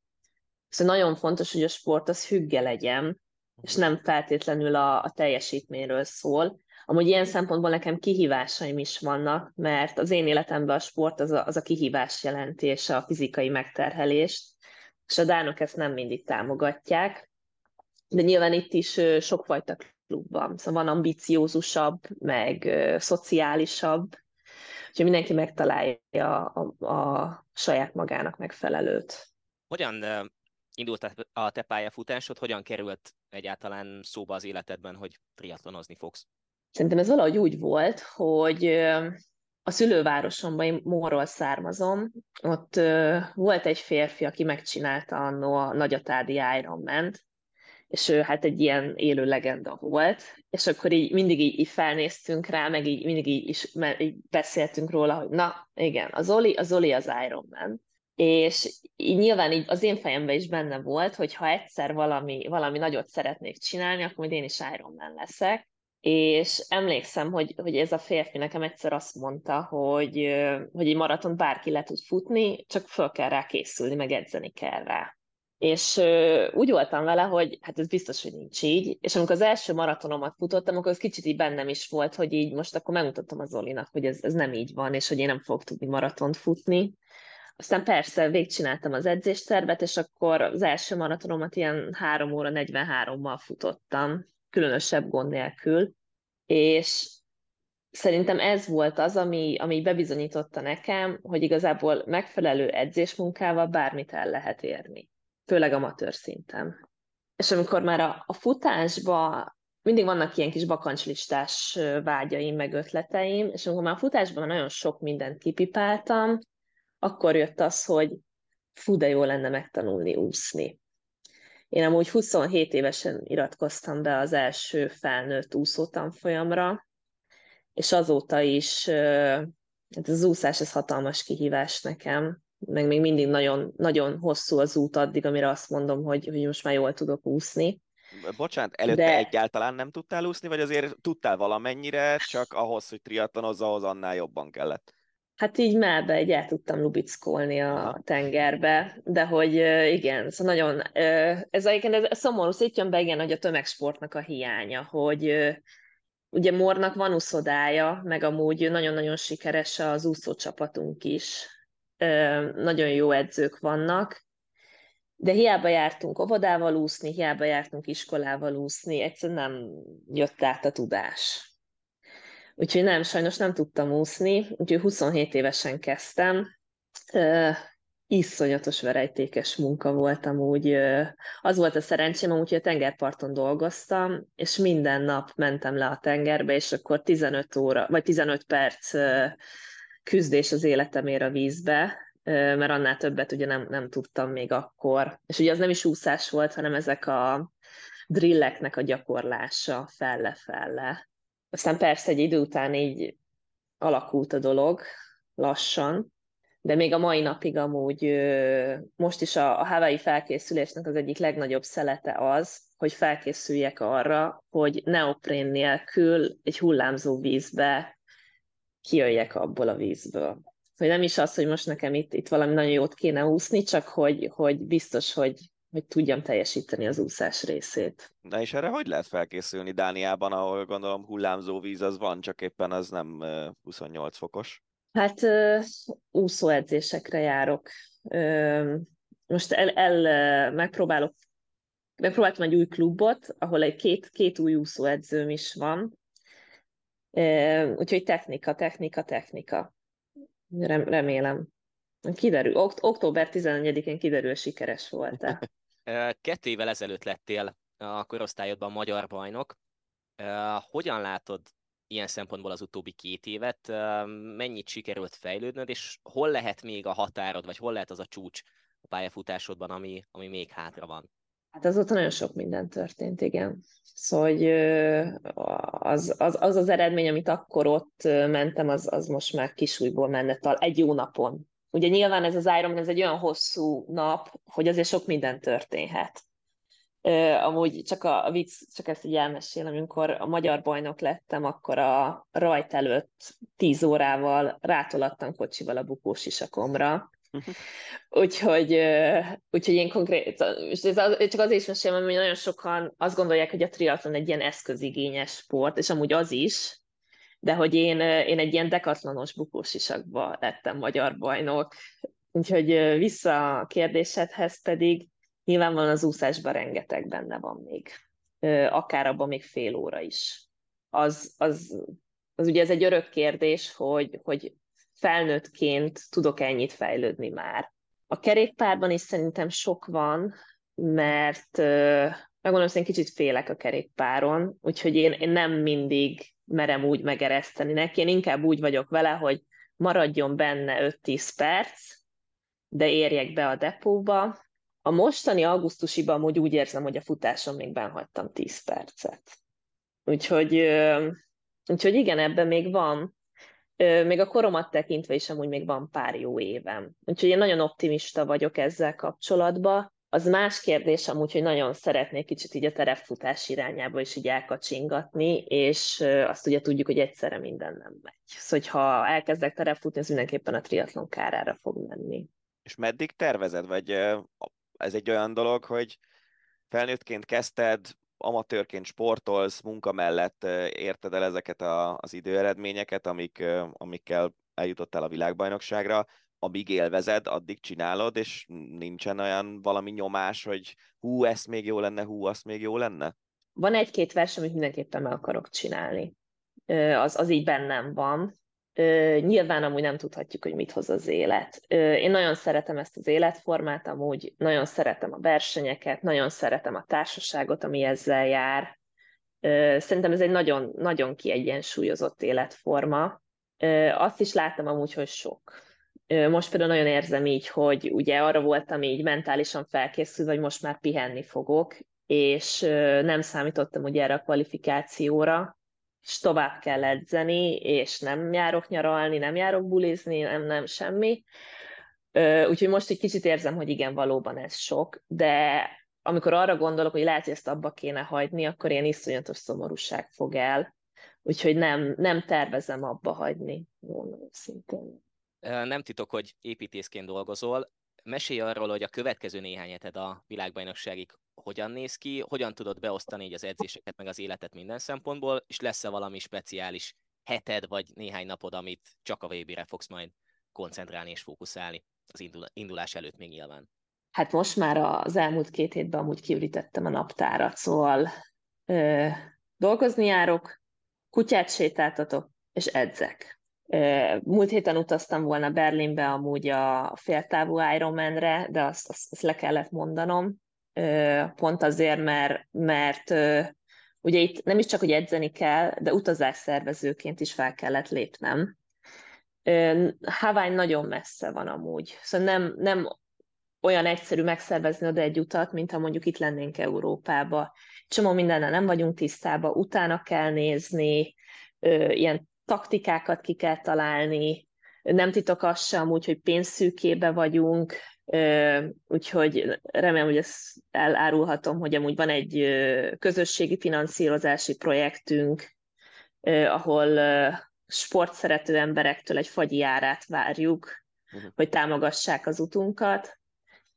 Szóval nagyon fontos, hogy a sport az hügge legyen, és nem feltétlenül a, a teljesítményről szól. Amúgy ilyen szempontból nekem kihívásaim is vannak, mert az én életemben a sport az a, az a kihívás jelenti, és a fizikai megterhelést, és a dánok ezt nem mindig támogatják. De nyilván itt is sokfajta klub van, szóval van ambiciózusabb, meg szociálisabb, úgyhogy mindenki megtalálja a, a saját magának megfelelőt. Hogyan indult a te pályafutásod, hogyan került egyáltalán szóba az életedben, hogy triatlonozni fogsz? Szerintem ez valahogy úgy volt, hogy a szülővárosomban, én Móról származom, ott volt egy férfi, aki megcsinálta annó a Nagyatádi ironman és ő hát egy ilyen élő legenda volt, és akkor így mindig így, így felnéztünk rá, meg így mindig így, is, így beszéltünk róla, hogy na, igen, az Oli, az Oli az Ironman és így nyilván így az én fejemben is benne volt, hogy ha egyszer valami, valami nagyot szeretnék csinálni, akkor majd én is Ironman leszek. És emlékszem, hogy, hogy ez a férfi nekem egyszer azt mondta, hogy, hogy egy maraton bárki le tud futni, csak föl kell rá készülni, meg edzeni kell rá. És úgy voltam vele, hogy hát ez biztos, hogy nincs így. És amikor az első maratonomat futottam, akkor az kicsit így bennem is volt, hogy így most akkor megmutattam az Zolinak, hogy ez, ez nem így van, és hogy én nem fogok tudni maratont futni. Aztán persze végigcsináltam az edzéstervet, és akkor az első maratonomat ilyen 3 óra 43-mal futottam, különösebb gond nélkül, és szerintem ez volt az, ami, ami bebizonyította nekem, hogy igazából megfelelő edzésmunkával bármit el lehet érni, főleg amatőr szinten. És amikor már a, a futásba mindig vannak ilyen kis bakancslistás vágyaim, meg ötleteim, és amikor már a futásban nagyon sok mindent kipipáltam, akkor jött az, hogy fú, de jó lenne megtanulni úszni. Én amúgy 27 évesen iratkoztam be az első felnőtt úszótanfolyamra, és azóta is hát az úszás ez hatalmas kihívás nekem, meg még mindig nagyon, nagyon hosszú az út addig, amire azt mondom, hogy, hogy most már jól tudok úszni. Bocsánat, előtte De... egyáltalán nem tudtál úszni, vagy azért tudtál valamennyire, csak ahhoz, hogy triatlonozz, ahhoz annál jobban kellett? Hát így melbe egy el tudtam lubickolni a tengerbe, de hogy igen, szóval nagyon, ez egyébként ez szomorú, itt jön be igen, hogy a tömegsportnak a hiánya, hogy ugye Mornak van úszodája, meg amúgy nagyon-nagyon sikeres az úszócsapatunk is, nagyon jó edzők vannak, de hiába jártunk óvodával úszni, hiába jártunk iskolával úszni, egyszerűen nem jött át a tudás. Úgyhogy nem, sajnos nem tudtam úszni, úgyhogy 27 évesen kezdtem. Uh, iszonyatos verejtékes munka volt amúgy. Uh, az volt a szerencsém, amúgy, hogy a tengerparton dolgoztam, és minden nap mentem le a tengerbe, és akkor 15 óra, vagy 15 perc uh, küzdés az életemért a vízbe, mert annál többet ugye nem, nem tudtam még akkor. És ugye az nem is úszás volt, hanem ezek a drilleknek a gyakorlása felle-felle. Aztán persze egy idő után így alakult a dolog lassan, de még a mai napig amúgy most is a, a Hawaii felkészülésnek az egyik legnagyobb szelete az, hogy felkészüljek arra, hogy neoprén nélkül egy hullámzó vízbe kijöjjek abból a vízből. Hogy nem is az, hogy most nekem itt, itt valami nagyon jót kéne úszni, csak hogy, hogy biztos, hogy hogy tudjam teljesíteni az úszás részét. De és erre hogy lehet felkészülni Dániában, ahol gondolom hullámzó víz az van, csak éppen az nem 28 fokos? Hát úszóedzésekre járok. Most el, el megpróbálok megpróbáltam egy új klubot, ahol egy két, két új úszóedzőm is van. Úgyhogy technika, technika, technika. Remélem. Kiderül. Ok- október 11-én kiderül, sikeres volt-e. Kettő évvel ezelőtt lettél a korosztályodban magyar bajnok. Hogyan látod ilyen szempontból az utóbbi két évet? Mennyit sikerült fejlődnöd, és hol lehet még a határod, vagy hol lehet az a csúcs a pályafutásodban, ami, ami még hátra van? Hát azóta nagyon sok minden történt, igen. Szóval hogy az, az, az az eredmény, amit akkor ott mentem, az, az most már kisújból menne egy jó napon Ugye nyilván ez az Ironman, ez egy olyan hosszú nap, hogy azért sok minden történhet. Amúgy csak a, vicc, csak ezt így elmesélem, amikor a magyar bajnok lettem, akkor a rajt előtt tíz órával rátolattam kocsival a bukós isakomra. úgyhogy, úgyhogy én konkrét, és ez az, csak azért is mesélem, hogy nagyon sokan azt gondolják, hogy a triatlon egy ilyen eszközigényes sport, és amúgy az is, de hogy én, én egy ilyen dekatlanos bukósisakba lettem magyar bajnok. Úgyhogy vissza a kérdésedhez pedig nyilvánvalóan az úszásban rengeteg benne van még. Akár abban még fél óra is. Az, az, az ugye ez egy örök kérdés, hogy, hogy felnőttként tudok ennyit fejlődni már. A kerékpárban is szerintem sok van, mert megmondom, hogy én kicsit félek a kerékpáron, úgyhogy én, én nem mindig merem úgy megereszteni neki. Én inkább úgy vagyok vele, hogy maradjon benne 5-10 perc, de érjek be a depóba. A mostani augusztusiban amúgy úgy érzem, hogy a futáson még benhagytam 10 percet. Úgyhogy, úgyhogy igen, ebben még van. Még a koromat tekintve is amúgy még van pár jó évem. Úgyhogy én nagyon optimista vagyok ezzel kapcsolatban. Az más kérdés amúgy, hogy nagyon szeretnék kicsit így a terepfutás irányába is így elkacsingatni, és azt ugye tudjuk, hogy egyszerre minden nem megy. Szóval, ha elkezdek terepfutni, ez mindenképpen a triatlon kárára fog menni. És meddig tervezed, vagy ez egy olyan dolog, hogy felnőttként kezdted, amatőrként sportolsz, munka mellett érted el ezeket a, az időeredményeket, amik, amikkel eljutottál a világbajnokságra, amíg élvezed, addig csinálod, és nincsen olyan valami nyomás, hogy hú, ez még jó lenne, hú, azt még jó lenne? Van egy-két vers, amit mindenképpen meg akarok csinálni. az, az így bennem van. Nyilván amúgy nem tudhatjuk, hogy mit hoz az élet. Én nagyon szeretem ezt az életformát, amúgy nagyon szeretem a versenyeket, nagyon szeretem a társaságot, ami ezzel jár. Szerintem ez egy nagyon, nagyon kiegyensúlyozott életforma. Azt is láttam amúgy, hogy sok. Most például nagyon érzem így, hogy ugye arra voltam így mentálisan felkészülve, hogy most már pihenni fogok, és nem számítottam ugye erre a kvalifikációra, és tovább kell edzeni, és nem járok nyaralni, nem járok bulizni, nem, nem semmi. Úgyhogy most egy kicsit érzem, hogy igen, valóban ez sok, de amikor arra gondolok, hogy lehet, hogy ezt abba kéne hagyni, akkor ilyen iszonyatos szomorúság fog el. Úgyhogy nem, nem tervezem abba hagyni, mondom szintén. Nem titok, hogy építészként dolgozol. Mesélj arról, hogy a következő néhány heted a világbajnokságig hogyan néz ki, hogyan tudod beosztani így az edzéseket, meg az életet minden szempontból, és lesz-e valami speciális heted, vagy néhány napod, amit csak a VB-re fogsz majd koncentrálni és fókuszálni az indulás előtt még nyilván. Hát most már az elmúlt két hétben amúgy kiürítettem a naptárat, szóval ö, dolgozni járok, kutyát sétáltatok, és edzek. Múlt héten utaztam volna Berlinbe amúgy a féltávú Ironmanre, de azt, azt, azt le kellett mondanom, pont azért, mert, mert ugye itt nem is csak, hogy edzeni kell, de utazásszervezőként is fel kellett lépnem. Hawaii nagyon messze van amúgy, szóval nem, nem olyan egyszerű megszervezni oda egy utat, mint ha mondjuk itt lennénk Európába. Csomó mindennel nem vagyunk tisztában, utána kell nézni, ilyen taktikákat ki kell találni, nem titok az sem úgy, hogy pénzszűkébe vagyunk, úgyhogy remélem, hogy ezt elárulhatom, hogy amúgy van egy közösségi finanszírozási projektünk, ahol sportszerető emberektől egy fagyi árát várjuk, uh-huh. hogy támogassák az utunkat.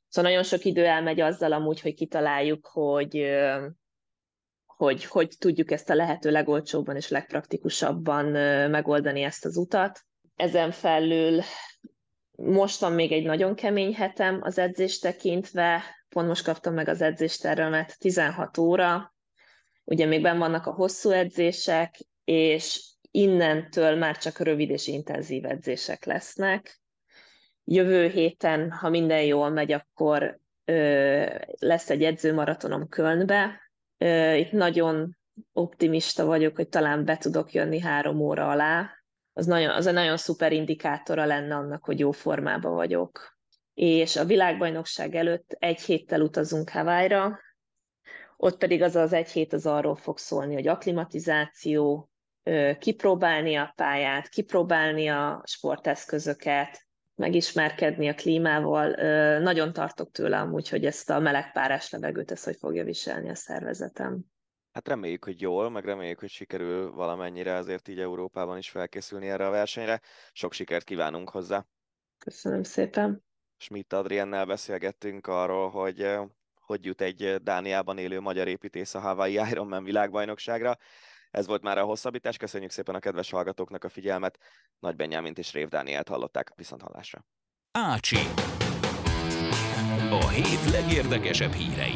Szóval nagyon sok idő elmegy azzal amúgy, hogy kitaláljuk, hogy hogy, hogy tudjuk ezt a lehető legolcsóbban és legpraktikusabban megoldani ezt az utat. Ezen felül most van még egy nagyon kemény hetem az edzés tekintve, pont most kaptam meg az edzéstervemet 16 óra, ugye még benn vannak a hosszú edzések, és innentől már csak rövid és intenzív edzések lesznek. Jövő héten, ha minden jól megy, akkor ö, lesz egy edzőmaratonom Kölnbe. Itt nagyon optimista vagyok, hogy talán be tudok jönni három óra alá. Az, nagyon, az egy nagyon szuper indikátora lenne annak, hogy jó formában vagyok. És a világbajnokság előtt egy héttel utazunk Hawaii-ra, ott pedig az az egy hét az arról fog szólni, hogy aklimatizáció, kipróbálni a pályát, kipróbálni a sporteszközöket, megismerkedni a klímával. Nagyon tartok tőle amúgy, hogy ezt a melegpárás levegőt ezt hogy fogja viselni a szervezetem. Hát reméljük, hogy jól, meg reméljük, hogy sikerül valamennyire azért így Európában is felkészülni erre a versenyre. Sok sikert kívánunk hozzá. Köszönöm szépen. Schmidt Adriennel beszélgettünk arról, hogy hogy jut egy Dániában élő magyar építész a Hawaii Ironman világbajnokságra. Ez volt már a hosszabbítás, köszönjük szépen a kedves hallgatóknak a figyelmet. Nagy Benyámint és Rév Dánielt hallották, viszont hallásra. Ácsi. A hét legérdekesebb hírei.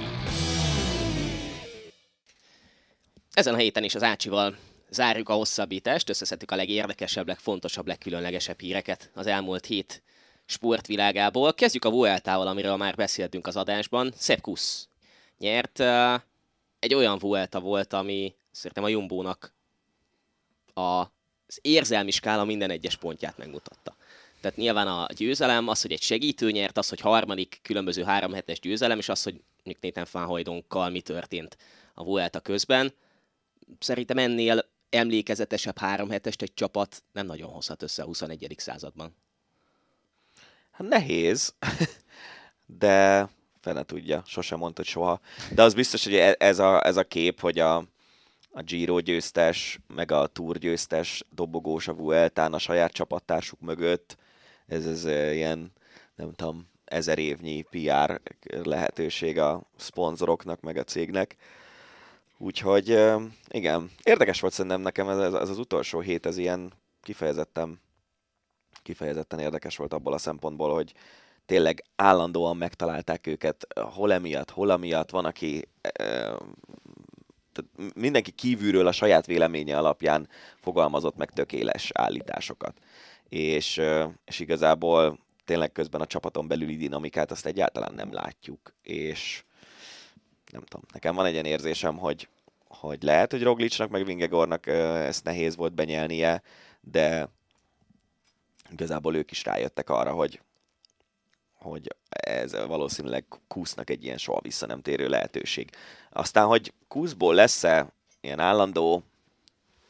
Ezen a héten is az Ácsival zárjuk a hosszabbítást, összeszedtük a legérdekesebb, legfontosabb, legkülönlegesebb híreket az elmúlt hét sportvilágából. Kezdjük a Vueltával, amiről már beszéltünk az adásban. Sepp Kuss nyert. Egy olyan Vuelta volt, ami szerintem a Jumbónak a, az érzelmi skála minden egyes pontját megmutatta. Tehát nyilván a győzelem, az, hogy egy segítő nyert, az, hogy harmadik különböző három hetes győzelem, és az, hogy mondjuk Nathan Fanhajdonkkal mi történt a Vuelta közben. Szerintem ennél emlékezetesebb három hetest egy csapat nem nagyon hozhat össze a 21. században. Hát nehéz, de fene tudja, sosem mondtad soha. De az biztos, hogy e- ez a, ez a kép, hogy a, a Giro győztes, meg a Tour győztes dobogós a Vueltán a saját csapattársuk mögött. Ez, ez ilyen, nem tudom, ezer évnyi PR lehetőség a szponzoroknak, meg a cégnek. Úgyhogy igen, érdekes volt szerintem nekem ez, ez az utolsó hét, ez ilyen kifejezetten, kifejezetten érdekes volt abból a szempontból, hogy tényleg állandóan megtalálták őket, hol emiatt, hol amiatt, van, aki tehát mindenki kívülről a saját véleménye alapján fogalmazott meg tökéles állításokat. És, és igazából tényleg közben a csapaton belüli dinamikát azt egyáltalán nem látjuk, és nem tudom, nekem van egy ilyen érzésem, hogy, hogy lehet, hogy Roglicsnak meg Vingegornak ezt nehéz volt benyelnie, de igazából ők is rájöttek arra, hogy, hogy ez valószínűleg Kusznak egy ilyen soha vissza nem térő lehetőség. Aztán, hogy Kuszból lesz-e ilyen állandó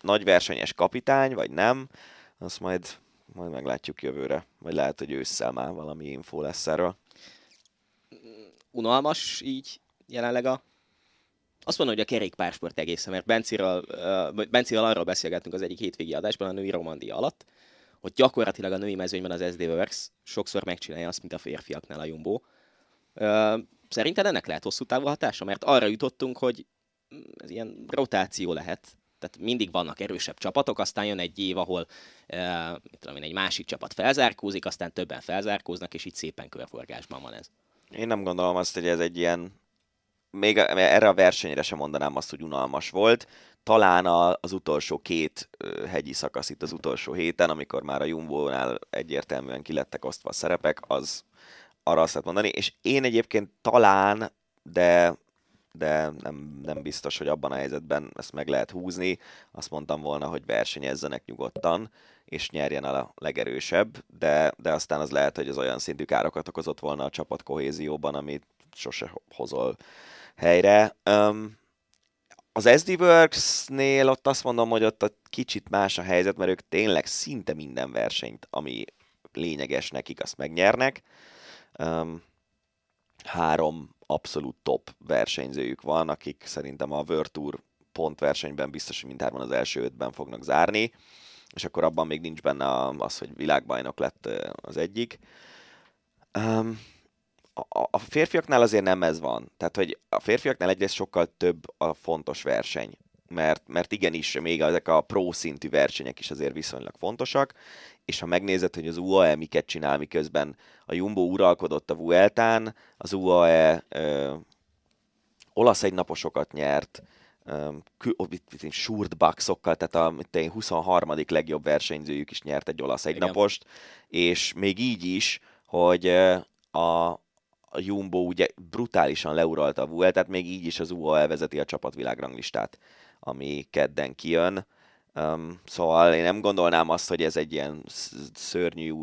nagyversenyes kapitány, vagy nem, azt majd, majd meglátjuk jövőre. Vagy lehet, hogy ősszel már valami info lesz erről. Unalmas így jelenleg a azt mondom, hogy a kerékpársport egészen, mert Benciről, uh, Benciről arról beszélgettünk az egyik hétvégi adásban, a női romandia alatt, hogy gyakorlatilag a női mezőnyben az SD Works sokszor megcsinálja azt, mint a férfiaknál a Jumbo. Szerinted ennek lehet hosszú távú hatása? Mert arra jutottunk, hogy ez ilyen rotáció lehet, tehát mindig vannak erősebb csapatok, aztán jön egy év, ahol uh, mit tudom én, egy másik csapat felzárkózik, aztán többen felzárkóznak, és így szépen körforgásban van ez. Én nem gondolom azt, hogy ez egy ilyen még erre a versenyre sem mondanám azt, hogy unalmas volt. Talán az utolsó két hegyi szakasz itt az utolsó héten, amikor már a Jumbo-nál egyértelműen kilettek osztva a szerepek, az arra azt lehet mondani. És én egyébként talán, de de nem, nem biztos, hogy abban a helyzetben ezt meg lehet húzni. Azt mondtam volna, hogy versenyezzenek nyugodtan, és nyerjen a legerősebb, de, de aztán az lehet, hogy az olyan szintű károkat okozott volna a csapat kohézióban, amit sose hozol helyre. Um, az SD Works-nél ott azt mondom, hogy ott a kicsit más a helyzet, mert ők tényleg szinte minden versenyt, ami lényeges nekik, azt megnyernek. Um, három abszolút top versenyzőjük van, akik szerintem a World Tour pontversenyben biztos, hogy mindhárman az első ötben fognak zárni, és akkor abban még nincs benne az, hogy világbajnok lett az egyik. Um, a, a férfiaknál azért nem ez van. Tehát, hogy a férfiaknál egyrészt sokkal több a fontos verseny. Mert, mert igenis, még ezek a pro szintű versenyek is azért viszonylag fontosak, és ha megnézed, hogy az UAE miket csinál, miközben a Jumbo uralkodott a Vueltán, az UAE ö, olasz egynaposokat nyert, short boxokkal, tehát a 23. legjobb versenyzőjük is nyert egy olasz egynapost, és még így is, hogy a, a Jumbo ugye brutálisan leuralta a Vueltát, még így is az UAE vezeti a csapatvilágranglistát, ami kedden kijön. Um, szóval én nem gondolnám azt, hogy ez egy ilyen szörnyű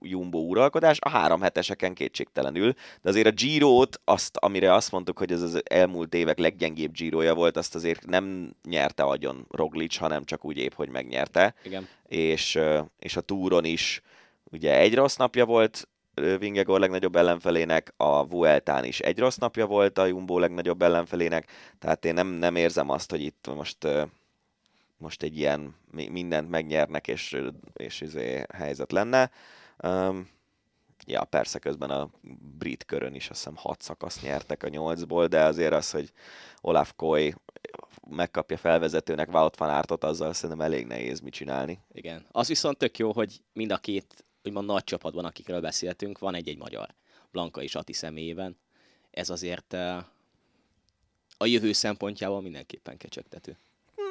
Jumbo uralkodás, a három heteseken kétségtelenül, de azért a Giro-t, azt, amire azt mondtuk, hogy ez az elmúlt évek leggyengébb Giroja volt, azt azért nem nyerte agyon Roglic, hanem csak úgy épp, hogy megnyerte. Igen. És, és a túron is ugye egy rossz napja volt Vingegor legnagyobb ellenfelének, a Vueltán is egy rossz napja volt a Jumbo legnagyobb ellenfelének, tehát én nem, nem érzem azt, hogy itt most most egy ilyen mindent megnyernek, és, és izé helyzet lenne. Um, ja, persze közben a brit körön is azt hiszem hat szakasz nyertek a nyolcból, de azért az, hogy Olaf Koy megkapja felvezetőnek Wout van Aertot, azzal szerintem elég nehéz mit csinálni. Igen. Az viszont tök jó, hogy mind a két úgymond nagy csapatban, akikről beszéltünk, van egy-egy magyar. Blanka és Ati személyében. Ez azért eh, a jövő szempontjából mindenképpen kecsegtető.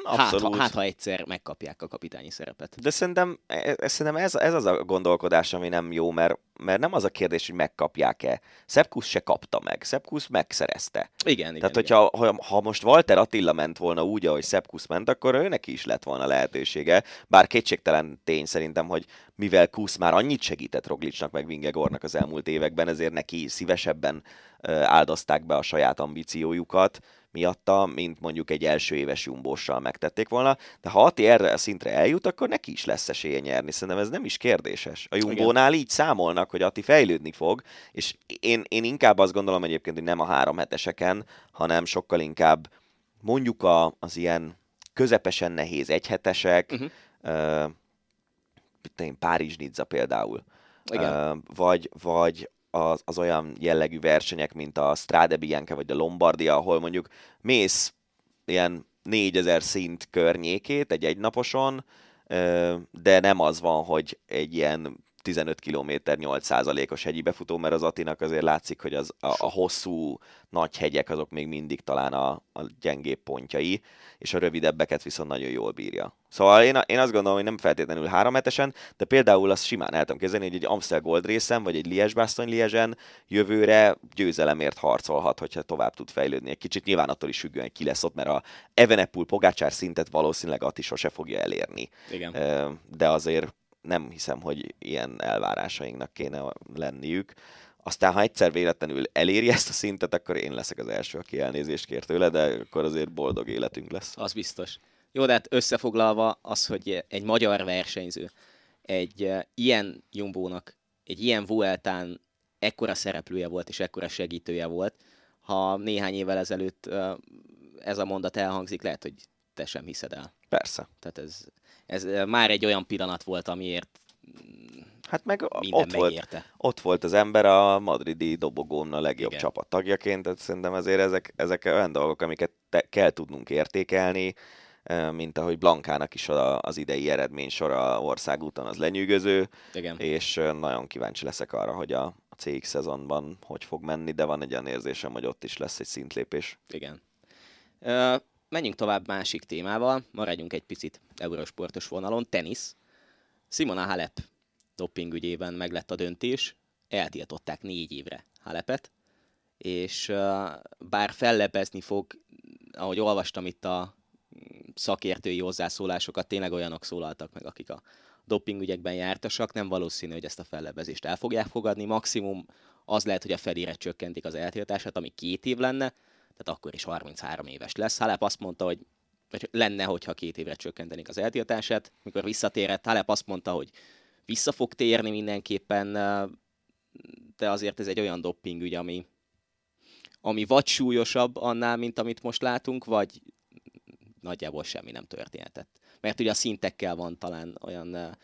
Hát, ha, hát, ha egyszer megkapják a kapitányi szerepet. De szerintem, e, e, szerintem ez, ez az a gondolkodás, ami nem jó, mert, mert nem az a kérdés, hogy megkapják-e. Szepkusz se kapta meg, Szepkusz megszerezte. Igen, Tehát, igen, hogyha ha, ha most Walter Attila ment volna úgy, ahogy Szepkusz ment, akkor őnek is lett volna lehetősége. Bár kétségtelen tény szerintem, hogy mivel Kusz már annyit segített Roglicsnak meg Vingegornak az elmúlt években, ezért neki szívesebben áldozták be a saját ambíciójukat, miatta, mint mondjuk egy első éves jumbóssal megtették volna, de ha Ati erre a szintre eljut, akkor neki is lesz esélye nyerni. Szerintem ez nem is kérdéses. A jumbónál így számolnak, hogy Ati fejlődni fog, és én, én inkább azt gondolom egyébként, hogy nem a három heteseken, hanem sokkal inkább mondjuk a, az ilyen közepesen nehéz egyhetesek, uh-huh. uh, Párizs-Nizza például. Igen. Uh, vagy, vagy az, az olyan jellegű versenyek, mint a Strade Bianca vagy a Lombardia, ahol mondjuk mész ilyen 4000 szint környékét egy egynaposon, de nem az van, hogy egy ilyen 15 km 8%-os hegyi befutó, mert az Atinak azért látszik, hogy az, a, a hosszú nagy hegyek azok még mindig talán a, a gyengébb pontjai, és a rövidebbeket viszont nagyon jól bírja. Szóval én, én azt gondolom, hogy nem feltétlenül három hetesen, de például azt simán el tudom képzelni, hogy egy Amstel Gold részen, vagy egy liège bastogne liège jövőre győzelemért harcolhat, hogyha tovább tud fejlődni. Egy kicsit nyilván attól is függően, ki lesz ott, mert a Evenepul Pogácsár szintet valószínűleg Ati sose fogja elérni. Igen. De azért nem hiszem, hogy ilyen elvárásainknak kéne lenniük. Aztán, ha egyszer véletlenül eléri ezt a szintet, akkor én leszek az első, aki elnézést kér tőle, de akkor azért boldog életünk lesz. Az biztos. Jó, de hát összefoglalva az, hogy egy magyar versenyző egy ilyen Jumbónak, egy ilyen Vueltán ekkora szereplője volt és ekkora segítője volt, ha néhány évvel ezelőtt ez a mondat elhangzik, lehet, hogy te sem hiszed el. Persze. Tehát ez, ez már egy olyan pillanat volt, amiért Hát meg ott volt, ott volt az ember a madridi dobogón a legjobb Igen. csapat tagjaként, tehát szerintem ezért ezek, ezek olyan dolgok, amiket te, kell tudnunk értékelni, mint ahogy Blankának is az idei eredmény sora országúton az lenyűgöző, Igen. és nagyon kíváncsi leszek arra, hogy a, a CX szezonban hogy fog menni, de van egy olyan érzésem, hogy ott is lesz egy szintlépés. Igen. Menjünk tovább másik témával, maradjunk egy picit eurosportos vonalon, tenisz. Simona Halep dopingügyében meglett a döntés, eltiltották négy évre Halepet, és bár fellebezni fog, ahogy olvastam itt a szakértői hozzászólásokat, tényleg olyanok szólaltak meg, akik a dopingügyekben jártasak, nem valószínű, hogy ezt a fellebezést el fogják fogadni. Maximum az lehet, hogy a felére csökkentik az eltiltását, ami két év lenne, tehát akkor is 33 éves lesz. Halep azt mondta, hogy vagy lenne, hogyha két évre csökkentenék az eltiltását. Mikor visszatérett, Halep azt mondta, hogy vissza fog térni mindenképpen, de azért ez egy olyan doppingügy, ami, ami vagy súlyosabb annál, mint amit most látunk, vagy nagyjából semmi nem történhetett. Mert ugye a szintekkel van talán olyan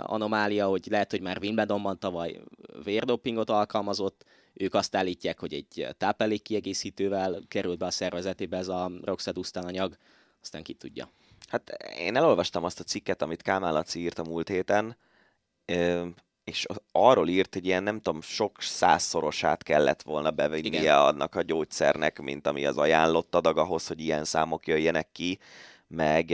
anomália, hogy lehet, hogy már Wimbledonban tavaly vérdopingot alkalmazott, ők azt állítják, hogy egy táplálék kiegészítővel került be a szervezetébe ez a roxadustan anyag, aztán ki tudja. Hát én elolvastam azt a cikket, amit Kámán Laci írt a múlt héten, és arról írt, hogy ilyen nem tudom, sok százszorosát kellett volna bevennie Igen. annak a gyógyszernek, mint ami az ajánlott adag ahhoz, hogy ilyen számok jöjjenek ki, meg,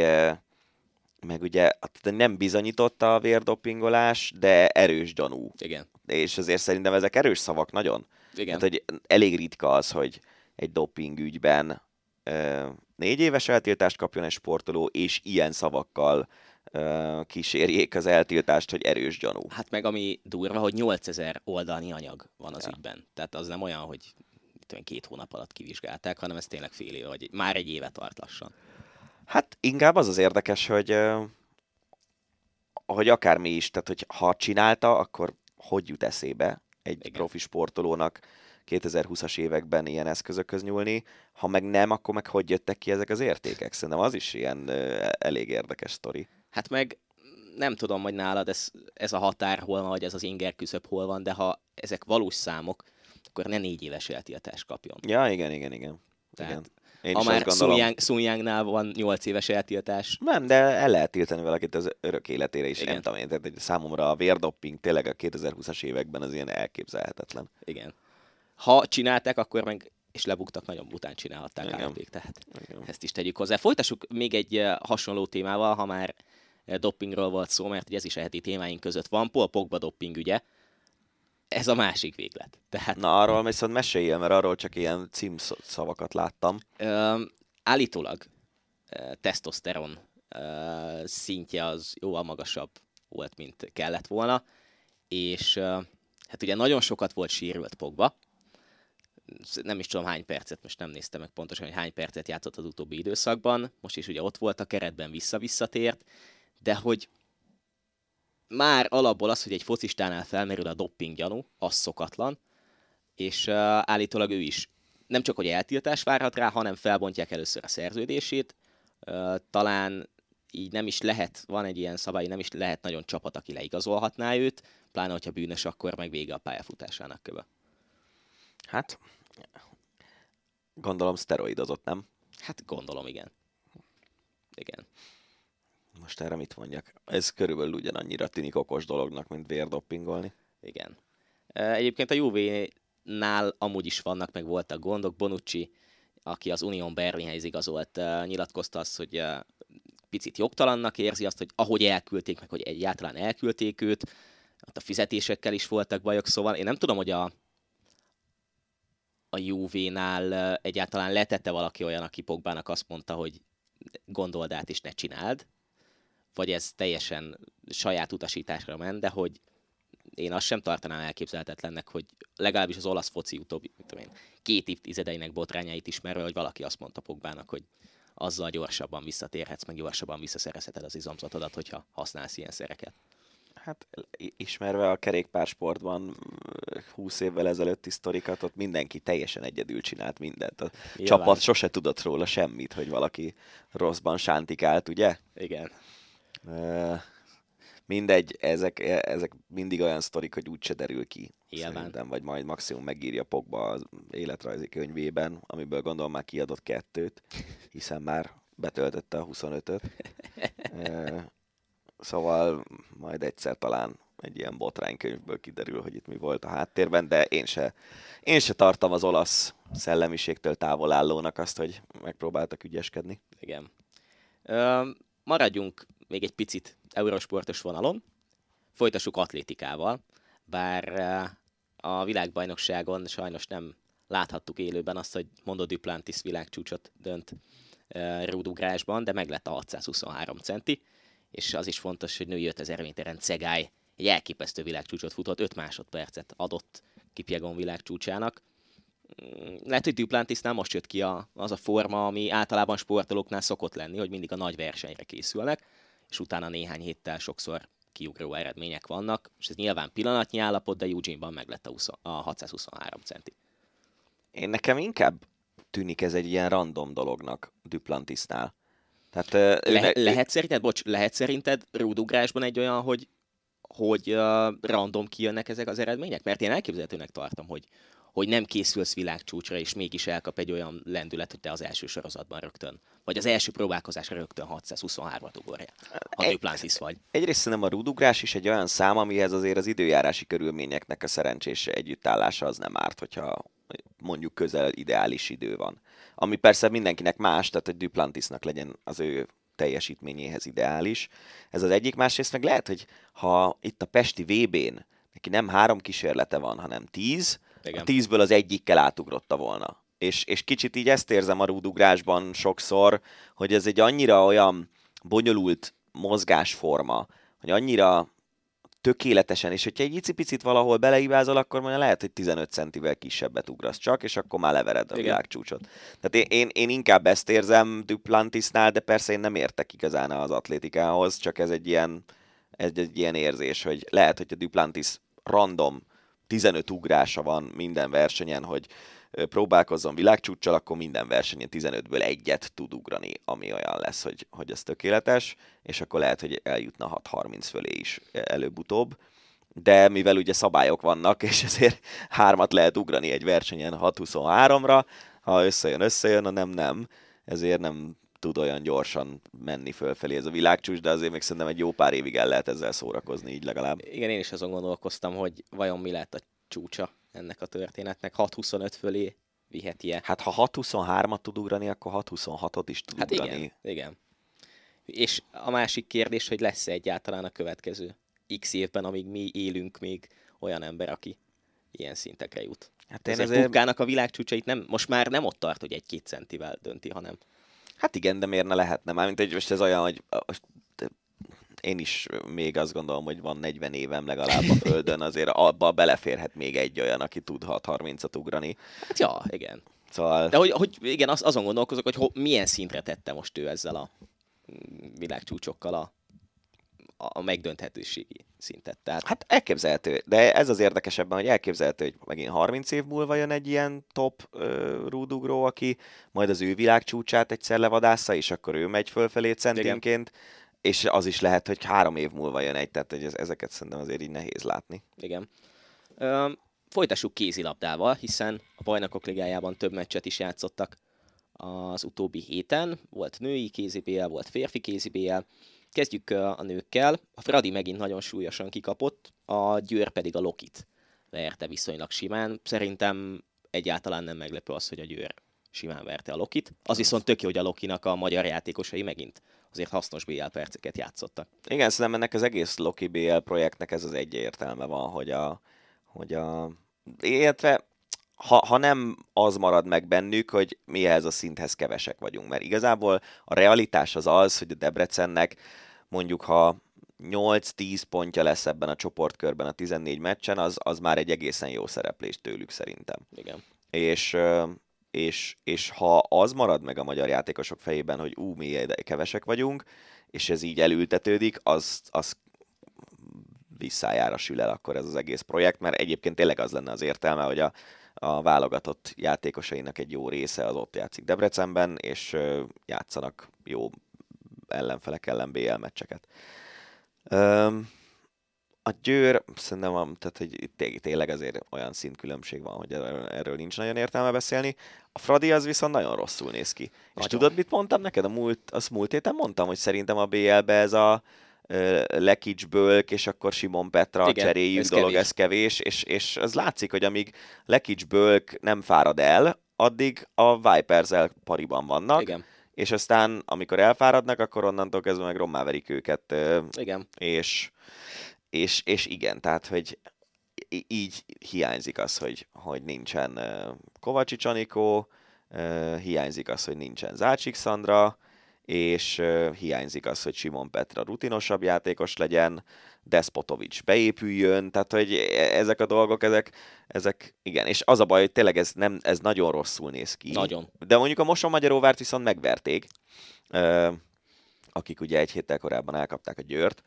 meg ugye nem bizonyította a vérdopingolás, de erős gyanú. Igen. És azért szerintem ezek erős szavak nagyon. Igen. Hát, hogy elég ritka az, hogy egy dopingügyben négy éves eltiltást kapjon egy sportoló, és ilyen szavakkal kísérjék az eltiltást, hogy erős gyanú. Hát meg ami durva, hogy 8000 oldalnyi anyag van az ja. ügyben. Tehát az nem olyan, hogy két hónap alatt kivizsgálták, hanem ez tényleg fél év, vagy már egy éve tart lassan. Hát inkább az az érdekes, hogy hogy akármi is, tehát hogy ha csinálta, akkor hogy jut eszébe egy Igen. profi sportolónak 2020-as években ilyen eszközökhöz nyúlni, ha meg nem, akkor meg hogy jöttek ki ezek az értékek? Szerintem az is ilyen elég érdekes sztori. Hát meg nem tudom, hogy nálad ez, ez a határ hol van, vagy ez az inger küszöb hol van, de ha ezek valós számok, akkor ne négy éves eltiltást kapjon. Ja, igen, igen, igen. Tehát, igen. Én ha már Sun Yangnál van 8 éves eltiltás. Nem, de el lehet tiltani valakit az örök életére is. Igen. Nem tudom én, tehát számomra a vérdopping tényleg a 2020-as években az ilyen elképzelhetetlen. Igen. Ha csinálták, akkor meg és lebuktak, nagyon bután csinálhatták állapék, tehát Igen. ezt is tegyük hozzá. Folytassuk még egy eh, hasonló témával, ha már eh, doppingról volt szó, mert ez is a heti témáink között van. Paul Pogba dopping ügye. Ez a másik véglet. Tehát... Na, arról viszont meséljél, mert arról csak ilyen címszavakat láttam. Ö, állítólag ö, tesztoszteron ö, szintje az jóval magasabb volt, mint kellett volna, és ö, hát ugye nagyon sokat volt sérült Pogba, nem is tudom hány percet, most nem néztem meg pontosan, hogy hány percet játszott az utóbbi időszakban, most is ugye ott volt a keretben, vissza-visszatért, de hogy már alapból az, hogy egy focistánál felmerül a dopping gyanú, az szokatlan, és uh, állítólag ő is nem csak, hogy eltiltás várhat rá, hanem felbontják először a szerződését, uh, talán így nem is lehet, van egy ilyen szabály, nem is lehet nagyon csapat, aki leigazolhatná őt, pláne, hogyha bűnös, akkor meg vége a pályafutásának köve. Hát, gondolom szteroidozott, nem? Hát gondolom, igen. Igen. Most erre mit mondjak? Ez körülbelül ugyanannyira tűnik okos dolognak, mint vérdoppingolni. Igen. Egyébként a Juve-nál amúgy is vannak, meg voltak gondok. Bonucci, aki az Unión Berlinhez igazolt, nyilatkozta azt, hogy picit jogtalannak érzi azt, hogy ahogy elküldték, meg hogy egyáltalán elküldték őt, ott a fizetésekkel is voltak bajok, szóval én nem tudom, hogy a, a Juve-nál egyáltalán letette valaki olyan, aki Pogbának azt mondta, hogy gondold át és ne csináld, vagy ez teljesen saját utasításra ment, de hogy én azt sem tartanám elképzelhetetlennek, hogy legalábbis az olasz foci utóbbi én, két évtizedeinek botrányait ismerve, hogy valaki azt mondta Pogbának, hogy azzal gyorsabban visszatérhetsz, meg gyorsabban visszaszerezheted az izomzatodat, hogyha használsz ilyen szereket. Hát ismerve a kerékpársportban 20 évvel ezelőtti sztorikat, ott mindenki teljesen egyedül csinált mindent. A Nyilván. csapat sose tudott róla semmit, hogy valaki rosszban sántikált, ugye? Igen. Mindegy, ezek, ezek mindig olyan sztorik, hogy úgyse derül ki. Nyilván. Szerintem, vagy majd maximum megírja Pogba az életrajzi könyvében, amiből gondolom már kiadott kettőt, hiszen már betöltötte a 25-öt. Szóval majd egyszer talán egy ilyen botránykönyvből kiderül, hogy itt mi volt a háttérben, de én se, én se tartom az olasz szellemiségtől távol állónak azt, hogy megpróbáltak ügyeskedni. Igen. Ö, maradjunk még egy picit eurosportos vonalon, folytassuk atlétikával, bár a világbajnokságon sajnos nem láthattuk élőben azt, hogy Mondo Duplantis világcsúcsot dönt rúdugrásban, de meg lett a 623 centi, és az is fontos, hogy női 5000 méteren Cegály egy elképesztő világcsúcsot futott, 5 másodpercet adott Kipjegon világcsúcsának. Mm, lehet, hogy Duplantisnál most jött ki a, az a forma, ami általában sportolóknál szokott lenni, hogy mindig a nagy versenyre készülnek, és utána néhány héttel sokszor kiugró eredmények vannak, és ez nyilván pillanatnyi állapot, de Eugene-ban meg lett a, 20, a 623 centi. Én nekem inkább tűnik ez egy ilyen random dolognak Duplantisnál. Tehát, Le, ne, lehet szerinted, bocs, lehet szerinted rúdugrásban egy olyan, hogy, hogy uh, random kijönnek ezek az eredmények? Mert én elképzelhetőnek tartom, hogy, hogy nem készülsz világcsúcsra, és mégis elkap egy olyan lendület, hogy te az első sorozatban rögtön, vagy az első próbálkozásra rögtön 623-at ugorja, ha egy, Duplantis vagy. Egyrészt nem a rúdugrás is egy olyan szám, amihez azért az időjárási körülményeknek a szerencsés együttállása az nem árt, hogyha mondjuk közel ideális idő van. Ami persze mindenkinek más, tehát hogy Duplantisnak legyen az ő teljesítményéhez ideális. Ez az egyik, másrészt meg lehet, hogy ha itt a Pesti VB-n neki nem három kísérlete van, hanem tíz, Igen. a tízből az egyikkel átugrotta volna. És, és kicsit így ezt érzem a rúdugrásban sokszor, hogy ez egy annyira olyan bonyolult mozgásforma, hogy annyira tökéletesen, és hogyha egy icipicit valahol beleibázol, akkor mondja lehet, hogy 15 centivel kisebbet ugrasz csak, és akkor már levered a Igen. világcsúcsot. Tehát én, én, én, inkább ezt érzem Duplantisnál, de persze én nem értek igazán az atlétikához, csak ez egy ilyen, egy, egy ilyen érzés, hogy lehet, hogy a Duplantis random 15 ugrása van minden versenyen, hogy próbálkozzon világcsúccsal, akkor minden versenyen 15-ből egyet tud ugrani, ami olyan lesz, hogy, hogy ez tökéletes, és akkor lehet, hogy eljutna 6-30 fölé is előbb-utóbb. De mivel ugye szabályok vannak, és ezért hármat lehet ugrani egy versenyen 6-23-ra, ha összejön, összejön, ha nem, nem. Ezért nem tud olyan gyorsan menni fölfelé ez a világcsúcs, de azért még szerintem egy jó pár évig el lehet ezzel szórakozni, így legalább. Igen, én is azon gondolkoztam, hogy vajon mi lehet a csúcsa ennek a történetnek. 6-25 fölé viheti-e? Hát ha 6-23-at tud ugrani, akkor 6-26-ot is tud hát ugrani. Igen, igen. És a másik kérdés, hogy lesz-e egyáltalán a következő x évben, amíg mi élünk még olyan ember, aki ilyen szintekre jut. Hát én ezért, ezért... a világcsúcsait nem, most már nem ott tart, hogy egy-két centivel dönti, hanem Hát igen, de miért ne lehetne? Mármint egy, most ez olyan, hogy én is még azt gondolom, hogy van 40 évem legalább a Földön, azért abba beleférhet még egy olyan, aki tud 6-30-at ugrani. Hát ja, igen. Szóval... De hogy, hogy igen, az, azon gondolkozok, hogy ho, milyen szintre tette most ő ezzel a világcsúcsokkal a, a megdönthetőségi szintet. Tehát... Hát elképzelhető, de ez az érdekesebben, hogy elképzelhető, hogy megint 30 év múlva jön egy ilyen top uh, rúdugró, aki majd az ő világcsúcsát egyszer levadásza, és akkor ő megy fölfelé centinként. És az is lehet, hogy három év múlva jön egy, tehát hogy ezeket szerintem azért így nehéz látni. Igen. Ö, folytassuk kézilabdával, hiszen a bajnokok ligájában több meccset is játszottak az utóbbi héten. Volt női kézibél, volt férfi kézibél. Kezdjük a nőkkel. A Fradi megint nagyon súlyosan kikapott, a Győr pedig a Lokit verte viszonylag simán. Szerintem egyáltalán nem meglepő az, hogy a Győr simán verte a Lokit. Az viszont tök jó, hogy a Lokinak a magyar játékosai megint azért hasznos BL perceket játszottak. Igen, szerintem ennek az egész Loki BL projektnek ez az egy értelme van, hogy a, hogy a illetve ha, ha nem az marad meg bennük, hogy mi ehhez a szinthez kevesek vagyunk, mert igazából a realitás az az, hogy a Debrecennek mondjuk ha 8-10 pontja lesz ebben a csoportkörben a 14 meccsen, az, az már egy egészen jó szereplés tőlük szerintem. Igen. És, és, és ha az marad meg a magyar játékosok fejében, hogy ú, mi kevesek vagyunk, és ez így elültetődik, az, az visszájára sül el akkor ez az egész projekt, mert egyébként tényleg az lenne az értelme, hogy a, a válogatott játékosainak egy jó része az ott játszik Debrecenben, és játszanak jó ellenfelek ellen BL meccseket. A Győr, szerintem, a, tehát, hogy tényleg azért olyan szintkülönbség van, hogy erről nincs nagyon értelme beszélni. A Fradi az viszont nagyon rosszul néz ki. Nagyon. És tudod, mit mondtam neked? A múlt, azt múlt héten mondtam, hogy szerintem a BL-be ez a Lekics Bölk, és akkor Simon Petra Igen, cseréljük ez dolog, kevés. ez kevés, és, és az látszik, hogy amíg Lekics Bölk nem fárad el, addig a vipers pariban vannak. Igen. És aztán, amikor elfáradnak, akkor onnantól kezdve meg rommá verik őket. Igen. És, és, és igen, tehát, hogy így hiányzik az, hogy, hogy nincsen Kovacsics Anikó, hiányzik az, hogy nincsen Zácsik Szandra, és hiányzik az, hogy Simon Petra rutinosabb játékos legyen, Despotovics beépüljön, tehát hogy e, ezek a dolgok, ezek, ezek igen, és az a baj, hogy tényleg ez, nem, ez nagyon rosszul néz ki. Nagyon. De mondjuk a Moson Magyaróvárt viszont megverték, akik ugye egy héttel korábban elkapták a Győrt,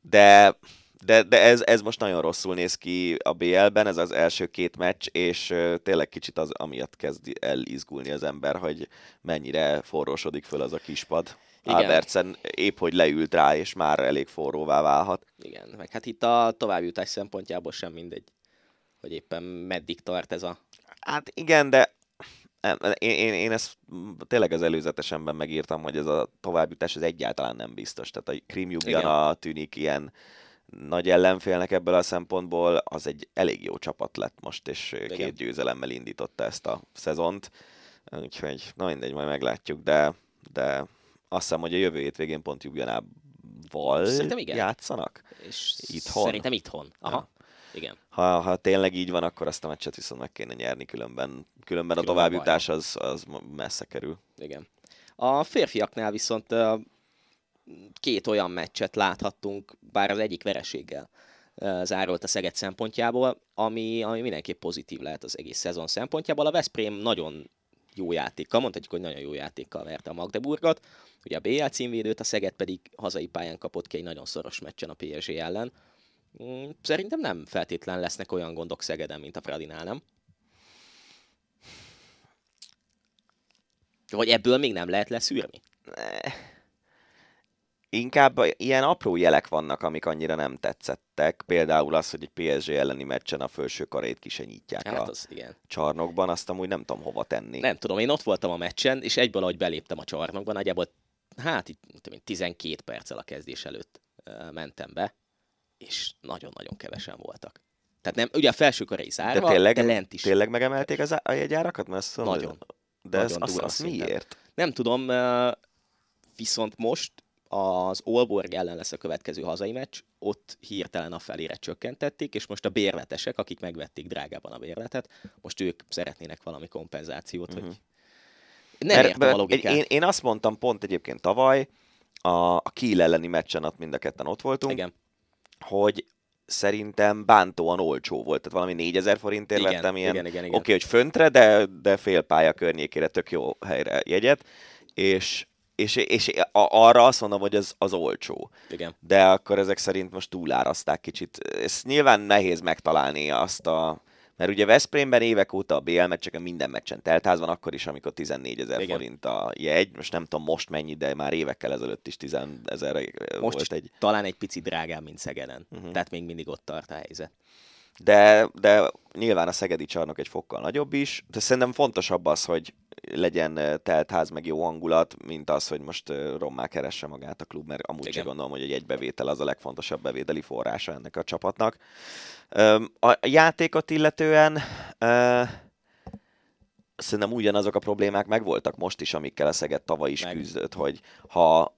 de de, de ez, ez most nagyon rosszul néz ki a BL-ben, ez az első két meccs, és tényleg kicsit az amiatt kezd el izgulni az ember, hogy mennyire forrósodik föl az a kispad. Igen. Albertsen épp hogy leült rá, és már elég forróvá válhat. Igen, meg hát itt a továbbjutás szempontjából sem mindegy, hogy éppen meddig tart ez a... Hát igen, de én, én, én ezt tényleg az előzetesenben megírtam, hogy ez a továbbjutás ez egyáltalán nem biztos. Tehát a Krim Ljubljana tűnik ilyen nagy ellenfélnek ebből a szempontból, az egy elég jó csapat lett most, és Igen. két győzelemmel indította ezt a szezont. Úgyhogy, na mindegy, majd meglátjuk, de, de azt hiszem, hogy a jövő hétvégén pont Jubjanával játszanak. És itthon. Szerintem itthon. Aha. Ja. Igen. Ha, ha tényleg így van, akkor azt a meccset viszont meg kéne nyerni, különben, különben a továbbjutás az, az messze kerül. Igen. A férfiaknál viszont két olyan meccset láthattunk, bár az egyik vereséggel zárolt a Szeged szempontjából, ami, ami mindenképp pozitív lehet az egész szezon szempontjából. A Veszprém nagyon jó játékkal, mondhatjuk, hogy nagyon jó játékkal verte a Magdeburgot, ugye a BL címvédőt, a Szeged pedig hazai pályán kapott ki egy nagyon szoros meccsen a PSG ellen. Mm, szerintem nem feltétlen lesznek olyan gondok Szegeden, mint a Fradinál, nem? Vagy ebből még nem lehet leszűrni? Inkább ilyen apró jelek vannak, amik annyira nem tetszettek. Például az, hogy egy PSG elleni meccsen a felső karét kisenyítják hát a az, igen. csarnokban, azt amúgy nem tudom hova tenni. Nem tudom, én ott voltam a meccsen, és egyből, ahogy beléptem a csarnokban, nagyjából hát itt 12 perccel a kezdés előtt mentem be, és nagyon-nagyon kevesen voltak. Tehát nem, ugye a felső karai zárva, de, tényleg, de lent is. Tényleg megemelték az a jegyárakat? Mert azt nagyon. De nagyon ez, az, az miért? Nem tudom, viszont most az Olborg ellen lesz a következő hazai meccs, ott hirtelen a felére csökkentették, és most a bérletesek, akik megvették drágában a bérletet, most ők szeretnének valami kompenzációt, uh-huh. hogy mhm. nem értem a logikát. Én, én azt mondtam pont egyébként tavaly, a, a Kiel elleni meccsen ott mind a ketten ott voltunk, Igen. hogy szerintem bántóan olcsó volt, tehát valami 4000 forintért igen, vettem ilyen, igen, igen, igen. oké, okay, hogy föntre, de, de fél pálya környékére tök jó helyre jegyet, és és, és arra azt mondom, hogy az, az olcsó. Igen. De akkor ezek szerint most túláraszták kicsit. Ez nyilván nehéz megtalálni azt a... Mert ugye Veszprémben évek óta a BL meccseken minden meccsen teltház van, akkor is, amikor 14 ezer forint a jegy. Most nem tudom most mennyi, de már évekkel ezelőtt is 10 ezer most volt egy... talán egy picit drágább, mint Szegeden. Uh-huh. Tehát még mindig ott tart a helyzet. De, de nyilván a szegedi csarnok egy fokkal nagyobb is, de szerintem fontosabb az, hogy legyen teltház, meg jó hangulat, mint az, hogy most rommá keresse magát a klub, mert amúgy Igen. sem gondolom, hogy egy egybevétel az a legfontosabb bevételi forrása ennek a csapatnak. A játékot illetően szerintem ugyanazok a problémák megvoltak most is, amikkel a Szeged tavaly is Meg. küzdött, hogy ha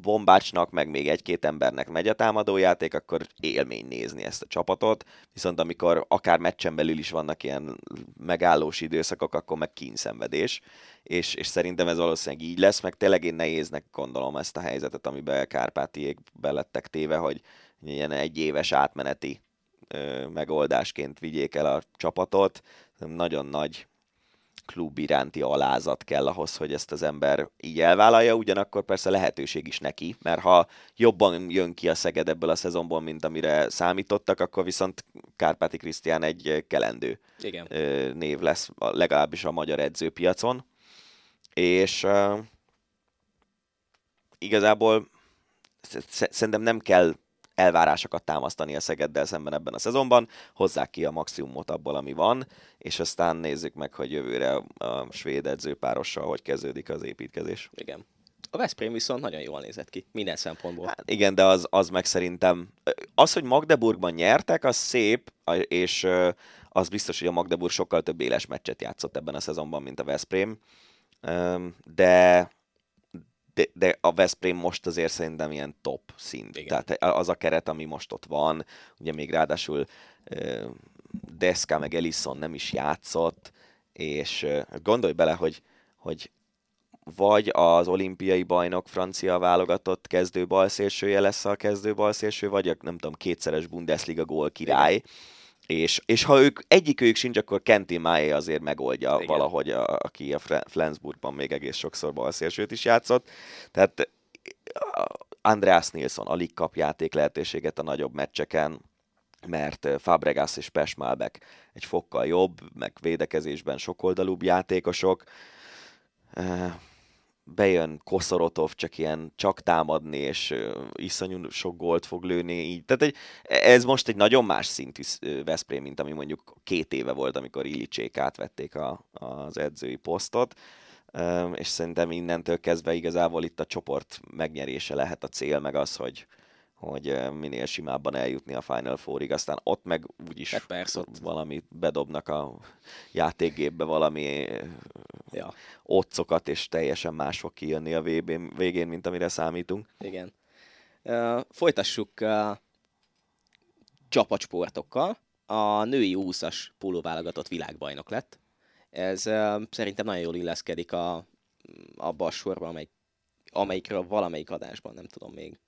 Bombácsnak, meg még egy-két embernek megy a támadójáték, akkor élmény nézni ezt a csapatot, viszont amikor akár meccsen belül is vannak ilyen megállós időszakok, akkor meg kínszenvedés, és, és szerintem ez valószínűleg így lesz, meg tényleg én nehéznek gondolom ezt a helyzetet, amiben Kárpátiék belettek téve, hogy ilyen egy éves átmeneti ö, megoldásként vigyék el a csapatot. Nagyon nagy klub iránti alázat kell ahhoz, hogy ezt az ember így elvállalja, ugyanakkor persze lehetőség is neki, mert ha jobban jön ki a Szeged ebből a szezonból, mint amire számítottak, akkor viszont Kárpáti Krisztián egy kelendő Igen. név lesz, legalábbis a magyar edzőpiacon. És igazából sz- sz- szerintem nem kell elvárásokat támasztani a Szegeddel szemben ebben a szezonban, hozzák ki a maximumot abból, ami van, és aztán nézzük meg, hogy jövőre a svéd edzőpárossal hogy kezdődik az építkezés. Igen. A Veszprém viszont nagyon jól nézett ki, minden szempontból. Hát igen, de az, az meg szerintem... Az, hogy Magdeburgban nyertek, az szép, és az biztos, hogy a Magdeburg sokkal több éles meccset játszott ebben a szezonban, mint a Veszprém. De, de, de a Veszprém most azért szerintem ilyen top szint. Igen. Tehát az a keret, ami most ott van, ugye még ráadásul Deska meg Ellison nem is játszott, és gondolj bele, hogy, hogy vagy az olimpiai bajnok francia válogatott kezdő balszélsője lesz a kezdő balszélső, vagy a nem tudom, kétszeres Bundesliga gól király. És, és ha ők egyikőjük sincs, akkor Kenty Maé azért megoldja Igen. Valahogy, a, aki a Flensburgban még egész sokszor balszélsőt is játszott. Tehát Andreas Nilsson alig kap játék lehetőséget a nagyobb meccseken, mert Fabregas és Pesmalbek egy fokkal jobb, meg védekezésben sokoldalúbb játékosok. Bejön Koszorotov csak ilyen csak támadni, és iszonyú sok gólt fog lőni. Így. Tehát egy, ez most egy nagyon más szintű Veszprém, mint ami mondjuk két éve volt, amikor Illicsék átvették a, az edzői posztot. És szerintem innentől kezdve igazából itt a csoport megnyerése lehet a cél, meg az, hogy, hogy minél simábban eljutni a Final Fourig, aztán ott meg úgyis Hát persze, ott- valami bedobnak a játékgépbe valami Ja, otcokat, és teljesen más fog kijönni a VB végén, mint amire számítunk. igen. Uh, folytassuk uh, csapatsportokkal. A női 20-as pólóválogatott világbajnok lett. Ez uh, szerintem nagyon jól illeszkedik a, abba a sorba, amely, amelyikről valamelyik adásban, nem tudom még,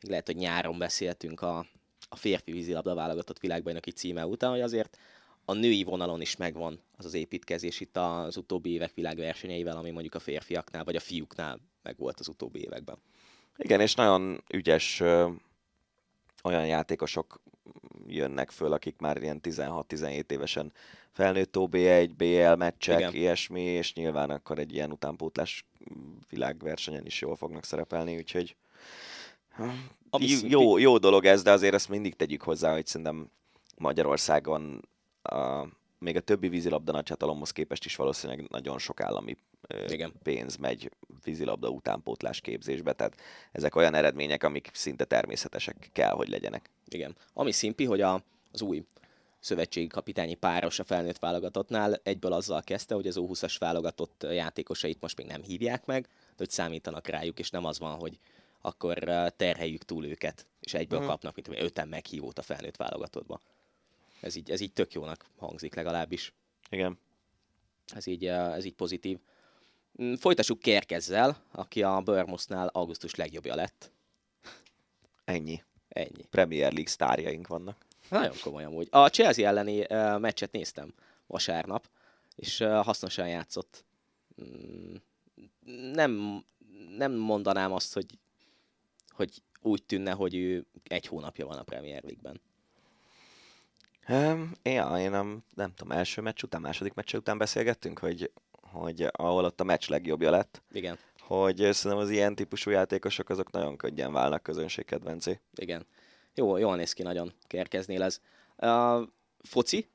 még lehet, hogy nyáron beszéltünk a, a férfi vízilabda válogatott világbajnoki címe után, hogy azért a női vonalon is megvan az az építkezés itt az utóbbi évek világversenyeivel, ami mondjuk a férfiaknál vagy a fiúknál megvolt az utóbbi években. Igen, és nagyon ügyes ö, olyan játékosok jönnek föl, akik már ilyen 16-17 évesen felnőtt OB1, BL meccsek, Igen. Ilyesmi, és nyilván akkor egy ilyen utánpótlás világversenyen is jól fognak szerepelni, úgyhogy Ami jó, jó, dolog ez, de azért ezt mindig tegyük hozzá, hogy szerintem Magyarországon a, még a többi vízilabda nagyhatalomhoz képest is valószínűleg nagyon sok állami Igen. pénz megy vízilabda utánpótlás képzésbe, tehát ezek olyan eredmények, amik szinte természetesek kell, hogy legyenek. Igen. Ami szimpi, hogy a, az új szövetségi kapitányi páros a felnőtt válogatottnál egyből azzal kezdte, hogy az U20-as válogatott játékosait most még nem hívják meg, de hogy számítanak rájuk, és nem az van, hogy akkor eh, terheljük túl őket, és egyből Mhm. kapnak, mint öten meghívót a felnőtt válogatottba. Ez így, ez így tök jónak hangzik legalábbis. Igen. Ez így, eh, ez így pozitív. Mm, Folytassuk Kerkezzel, aki a Bournemouthnál augusztus legjobbja lett. Ennyi. Ennyi. Premier League sztárjaink vannak. Nagyon komoly amúgy. A Chelsea elleni uh, meccset néztem vasárnap, és uh, hasznosan játszott. Mm, Nem, nem mondanám azt, hogy, hogy úgy tűnne, hogy ő egy hónapja van a Premier League-ben. Um, ja, én nem, nem tudom, első meccs után, második meccs után beszélgettünk, hogy, hogy ahol ott a meccs legjobbja lett, Igen, hogy szerintem az ilyen típusú játékosok azok nagyon könnyen válnak közönségkedvencé. igen. Jó, jól néz ki nagyon Kerkeznél ez. Uh, foci.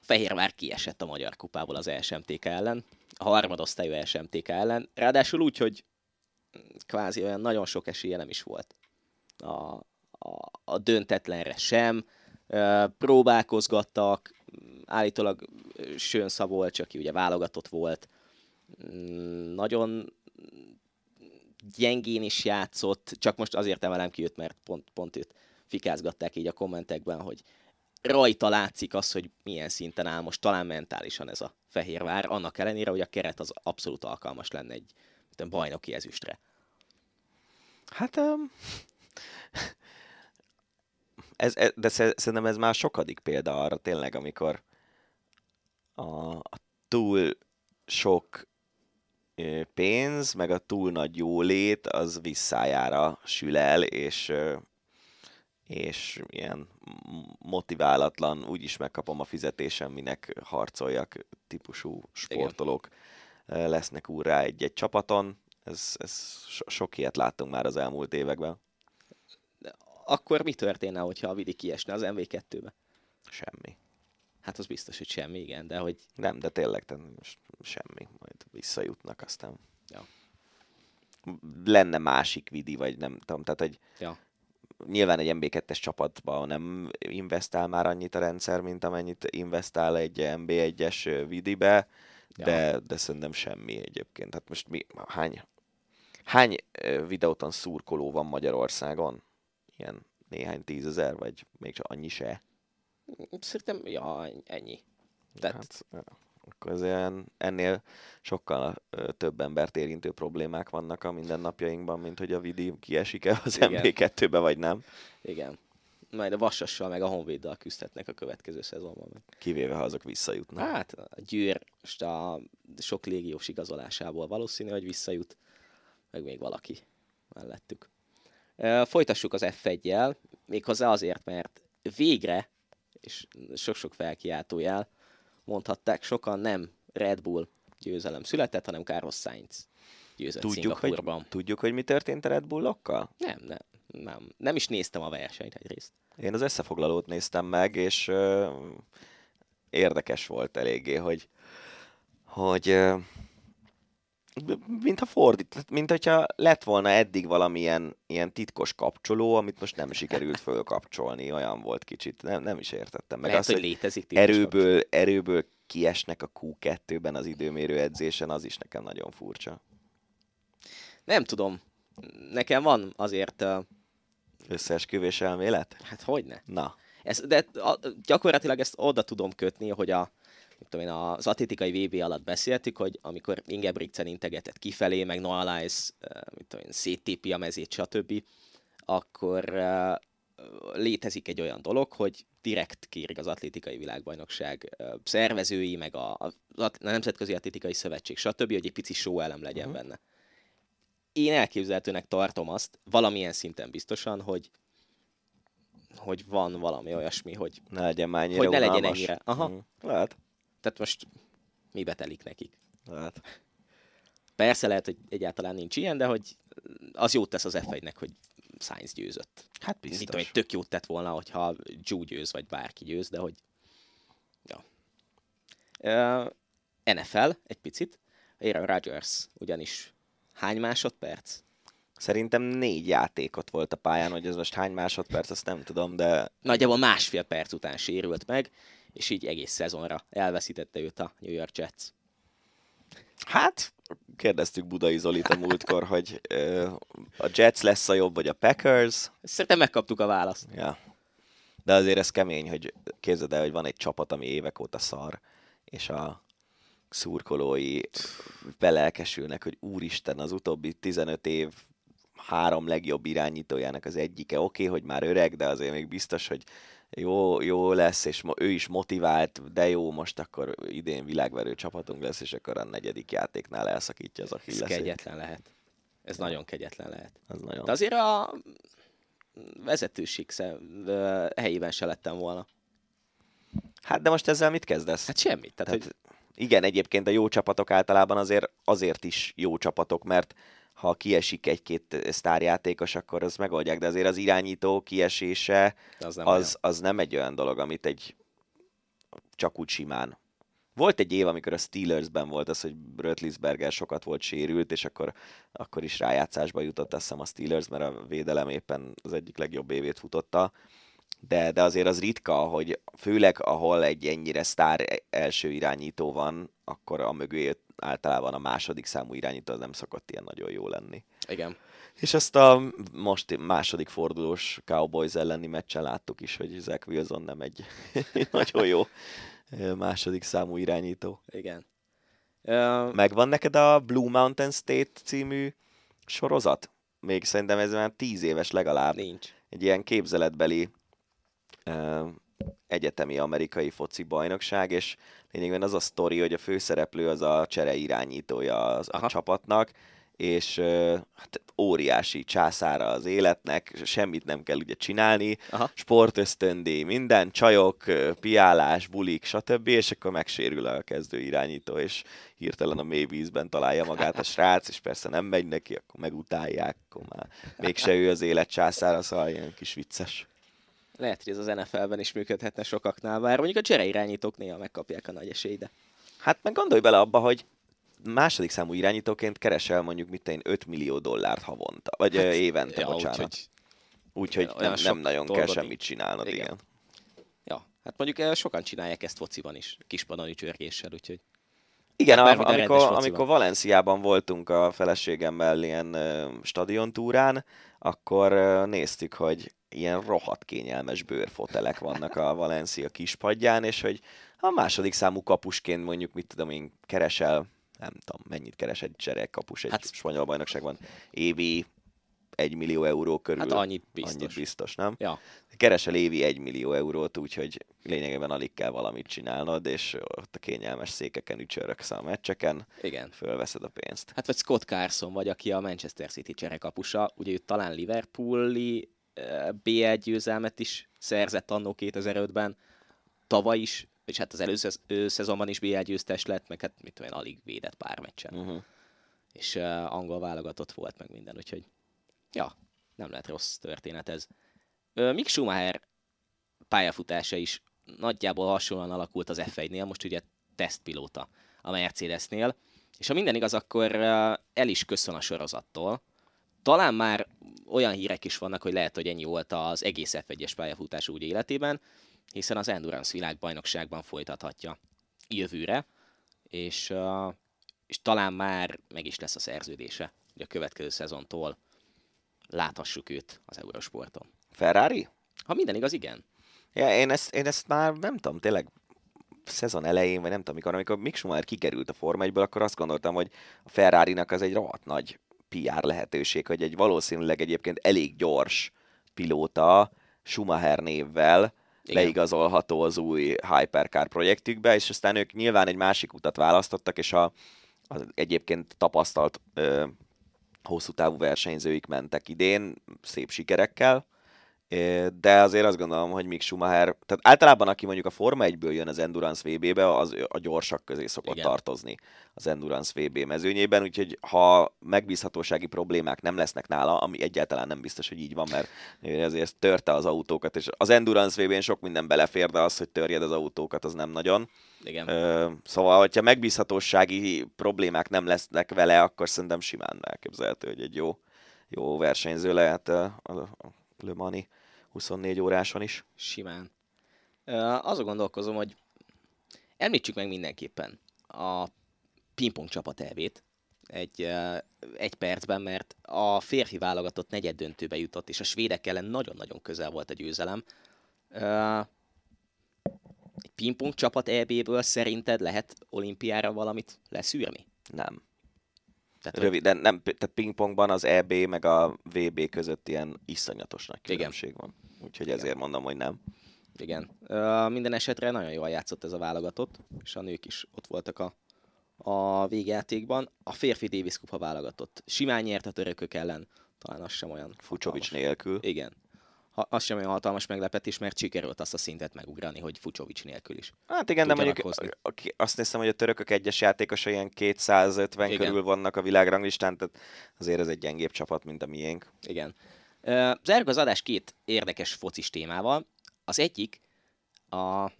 Fehérvár kiesett a Magyar Kupából az SMTK ellen, a harmadosztályú SMTK ellen, ráadásul úgy, hogy kvázi olyan nagyon sok esélye nem is volt. A, a, a döntetlenre sem, próbálkozgattak, állítólag Sönszab volt, csak ki ugye válogatott volt, mm, nagyon gyengén is játszott, csak most azért emelem ki őt, mert pont, pont őt fikázgatták így a kommentekben, hogy rajta látszik az, hogy milyen szinten áll most talán mentálisan ez a Fehérvár, annak ellenére, hogy a keret az abszolút alkalmas lenne egy bajnoki ezüstre. Hát um, ez, ez, de szerintem ez már sokadik példa arra tényleg, amikor a, a túl sok pénz, meg a túl nagy jólét, az visszájára sül el, és, és ilyen motiválatlan, úgyis megkapom a fizetésem, minek harcoljak típusú sportolók Igen. Lesznek úrrá egy-egy csapaton. Ez, ez sok ilyet láttunk már az elmúlt években. Akkor mi történne, hogyha a Vidi kiesne az MV2-be? Semmi. Hát az biztos, hogy semmi, igen, de hogy... Nem, de tényleg de semmi, majd visszajutnak aztán. Ja. Lenne másik vidi, vagy nem tudom, tehát egy... Ja. Nyilván egy MB2-es csapatban nem investál már annyit a rendszer, mint amennyit investál egy MB1-es vidibe, ja. de, de szerintem semmi egyébként. Hát most mi, hány, hány videóton szurkoló van Magyarországon? Ilyen néhány tízezer, vagy még csak annyi se? Szerintem, ja, ennyi. Tehát... Hát, akkor azért ennél sokkal több embert érintő problémák vannak a mindennapjainkban, mint hogy a Vidi kiesik-e az MB2-be, vagy nem. Igen. Majd a Vassassal meg a Honvéddal küzdhetnek a következő szezonban. Kivéve, ha azok visszajutnak. Hát a Győr most a sok légiós igazolásából valószínű, hogy visszajut, meg még valaki mellettük. Folytassuk az F1-jel, méghozzá azért, mert végre és sok-sok felkiáltójel mondhatták, sokan nem Red Bull győzelem született, hanem Carlos Sainz győzött tudjuk, hogy, tudjuk, hogy mi történt a Red Bullokkal? Nem, nem, nem. Nem is néztem a versenyt egyrészt. Én az összefoglalót néztem meg, és uh, érdekes volt eléggé, hogy, hogy uh, mintha fordít, mint hogyha lett volna eddig valamilyen ilyen titkos kapcsoló, amit most nem sikerült fölkapcsolni, olyan volt kicsit, nem, nem is értettem meg. Lehet, azt, hogy létezik erőből, erőből kiesnek a Q2-ben az időmérő edzésen, az is nekem nagyon furcsa. Nem tudom. Nekem van azért... Uh... Összeesküvés elmélet? Hát hogyne. Na. Ez, de a, gyakorlatilag ezt oda tudom kötni, hogy a, tudom én, az atlétikai VB alatt beszéltük, hogy amikor Ingebrigtsen integetett kifelé, meg Noah Lyles, mit tudom én, széttépi a mezét, stb., akkor létezik egy olyan dolog, hogy direkt kérik az atlétikai világbajnokság szervezői, meg a, a, a Nemzetközi Atlétikai Szövetség, stb., hogy egy pici show elem legyen uh-huh. benne. Én elképzelhetőnek tartom azt, valamilyen szinten biztosan, hogy hogy van valami olyasmi, hogy ne legyen már hogy ne legyen ennyire. Aha. Mm. Lehet. Tehát most mi betelik nekik? Hát. Persze lehet, hogy egyáltalán nincs ilyen, de hogy az jót tesz az f nek hogy Sainz győzött. Hát biztos. Mit tudom, tök jót tett volna, hogyha Joe győz, vagy bárki győz, de hogy... Ja. Uh, NFL egy picit. Aaron Rodgers ugyanis hány másodperc? Szerintem négy játékot volt a pályán, hogy ez most hány másodperc, azt nem tudom, de... Nagyjából másfél perc után sérült meg, és így egész szezonra elveszítette őt a New York Jets. Hát, kérdeztük Budai Zolit a múltkor, hogy ö, a Jets lesz a jobb, vagy a Packers. Szerintem megkaptuk a választ. Ja. De azért ez kemény, hogy képzeld el, hogy van egy csapat, ami évek óta szar, és a szurkolói belelkesülnek, hogy úristen, az utóbbi 15 év három legjobb irányítójának az egyike. Oké, okay, hogy már öreg, de azért még biztos, hogy jó, jó lesz, és ő is motivált, de jó, most akkor idén világverő csapatunk lesz, és akkor a negyedik játéknál elszakítja az Achillesét. Ez kegyetlen lehet. Ez ja. nagyon kegyetlen lehet. Ez nagyon. De azért a vezetőség helyében se lettem volna. Hát de most ezzel mit kezdesz? Hát semmit. Tehát, Tehát hogy... Igen, egyébként a jó csapatok általában azért azért is jó csapatok, mert ha kiesik egy-két sztárjátékos, akkor az megoldják, de azért az irányító kiesése az nem, az, az nem egy olyan dolog, amit egy csak úgy simán. Volt egy év, amikor a Steelersben volt az, hogy Rötlisberger sokat volt sérült, és akkor, akkor is rájátszásba jutott, azt hiszem a Steelers, mert a védelem éppen az egyik legjobb évét futotta. De, de azért az ritka, hogy főleg ahol egy ennyire sztár első irányító van, akkor a mögé általában a második számú irányító az nem szokott ilyen nagyon jó lenni. Igen. És ezt a most második fordulós Cowboys elleni meccsen láttuk is, hogy Zach Wilson nem egy nagyon jó második számú irányító. Igen. Uh, Megvan neked a Blue Mountain State című sorozat? Még szerintem ez már tíz éves legalább. nincs. Egy ilyen képzeletbeli egyetemi amerikai foci bajnokság, és lényegében az a sztori, hogy a főszereplő az a csere irányítója az, a Aha. csapatnak, és hát óriási császára az életnek, semmit nem kell ugye csinálni, Aha. sportösztöndíj, minden, csajok, piálás, bulik, stb., és akkor megsérül a kezdő irányító, és hirtelen a mély vízben találja magát a srác, és persze nem megy neki, akkor megutálják, akkor már mégse ő az élet császára, szóval ilyen kis vicces. Lehet, hogy ez az NFL-ben is működhetne sokaknál, bár mondjuk a csere irányítók néha megkapják a nagy esélyt, de Hát meg gondolj bele abba, hogy második számú irányítóként keresel mondjuk mit én 5 millió dollárt havonta, vagy hát, évente, ja, bocsánat. úgyhogy- Úgyhogy olyan nem, nem nagyon kell dolgod semmit csinálnod, igen. Igen. Ja, hát mondjuk sokan csinálják ezt fociban is, kispadoni csörgéssel, úgyhogy Igen, rendes amikor, amikor Valenciában voltunk a feleségemmel ilyen uh, stadiontúrán, akkor uh, néztük, hogy ilyen rohadt kényelmes bőrfotelek vannak a Valencia kispadján, és hogy a második számú kapusként mondjuk, mit tudom én, keresel, nem tudom, mennyit keres egy cserek kapus egy Hát- spanyol bajnokságban, évi egy millió euró körül. hát annyit biztos. Annyit biztos, nem? Ja, Keresel évi egy millió eurót, úgyhogy lényegében alig kell valamit csinálnod, és ott a kényelmes székeken ücsöröksz a meccseken, igen. fölveszed a pénzt. Hát vagy Scott Carson vagy, aki a Manchester City cserekapusa, ugye ő talán Liverpooli BL győzelmet is szerzett annó 2005-ben, tavaly is, és hát az előző szezonban is BL győztes lett, meg hát mit tudom én, alig védett pár meccsen. Uh-huh. És uh, angol válogatott volt meg minden, úgyhogy ja, nem lehet rossz történet ez. Mick Schumacher pályafutása is nagyjából hasonlóan alakult az F1-nél, most ugye tesztpilóta a Mercedesnél, és ha minden igaz, akkor el is köszön a sorozattól. Talán már olyan hírek is vannak, hogy lehet, hogy ennyi volt az egész F1-es pályafutás úgy életében, hiszen az Endurance világbajnokságban folytathatja jövőre, és, és talán már meg is lesz a szerződése, hogy a következő szezontól láthassuk őt az Eurosporton. Ferrari? Ha minden igaz, igen. Ja, én ezt, én ezt már nem tudom, tényleg szezon elején, vagy nem tudom mikor, amikor Mick Schumacher kikerült a Forma 1 akkor azt gondoltam, hogy a Ferrari-nak az egy rohadt nagy PR lehetőség, hogy egy valószínűleg egyébként elég gyors pilóta Schumacher névvel Igen. leigazolható az új Hypercar projektükbe, és aztán ők nyilván egy másik utat választottak, és a, az egyébként tapasztalt ö, hosszú távú versenyzőik mentek idén, szép sikerekkel, de azért azt gondolom, hogy Mick Schumacher, tehát általában aki mondjuk a Forma 1-ből jön az Endurance VB-be, az a gyorsak közé szokott Igen. tartozni az Endurance VB mezőnyében, úgyhogy ha megbízhatósági problémák nem lesznek nála, ami egyáltalán nem biztos, hogy így van, mert ő azért törte az autókat, és az Endurance VB-n sok minden belefér, de az, hogy törjed az autókat, az nem nagyon. Igen. Ö, szóval, hogyha megbízhatósági problémák nem lesznek vele, akkor szerintem simán elképzelhető, hogy egy jó, jó versenyző lehet ö, a, a Le Mani 24 óráson is. Simán. Azon gondolkozom, hogy említsük meg mindenképpen a pingpong csapat elvét egy, egy percben, mert a férfi válogatott negyed döntőbe jutott, és a svédek ellen nagyon-nagyon közel volt a győzelem. Egy pingpong csapat EB-ből szerinted lehet olimpiára valamit leszűrni? Nem. Tehát, Rövid, de nem, tehát pingpongban az EB meg a VB között ilyen iszonyatos nagy Igen. különbség van. Úgyhogy Igen. ezért mondom, hogy nem. Igen. Minden esetre nagyon jól játszott ez a válogatott, és a nők is ott voltak a, a végjátékban. A férfi Davis kupa válogatott. Simán nyert a törökök ellen, talán az sem olyan Fucsovics nélkül. Igen. Ha, az sem olyan hatalmas meglepetés, mert sikerült azt a szintet megugrani, hogy Fucsovics nélkül is. Hát igen, de mondjuk hozni. azt néztem, hogy a törökök egyes játékosa ilyen 250 Igen. körül vannak a világranglistán, tehát azért ez egy gyengébb csapat, mint a miénk. Igen. Zárjuk az adás két érdekes focis témával. Az egyik a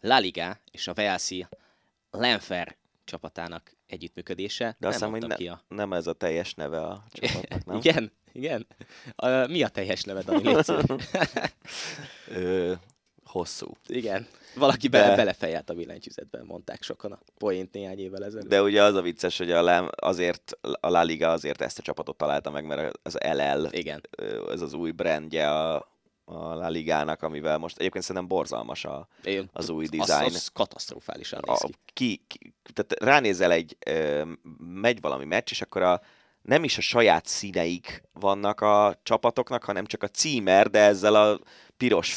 La Liga és a Velszi Lenfer csapatának együttműködése. De azt hiszem, hogy ne, ki a... nem ez a teljes neve a csapatnak, nem? Igen, igen. A, mi a teljes neved, Dani? Ö, hosszú. igen. Valaki De- bele, belefejelt a billentyűzetben, mondták sokan a poént néhány évvel ezelőtt. De ugye az a vicces, hogy a Lem azért, a La Liga azért ezt a csapatot találta meg, mert az LL, Igen. ez az új brandje a, a La Ligának, amivel most egyébként szerintem borzalmas a, Én, az új az, design. az katasztrofálisan néz a, ki. ki, ki, tehát ránézel egy, ö, megy valami meccs, és akkor a, nem is a saját színeik vannak a csapatoknak, hanem csak a címer, de ezzel a piros,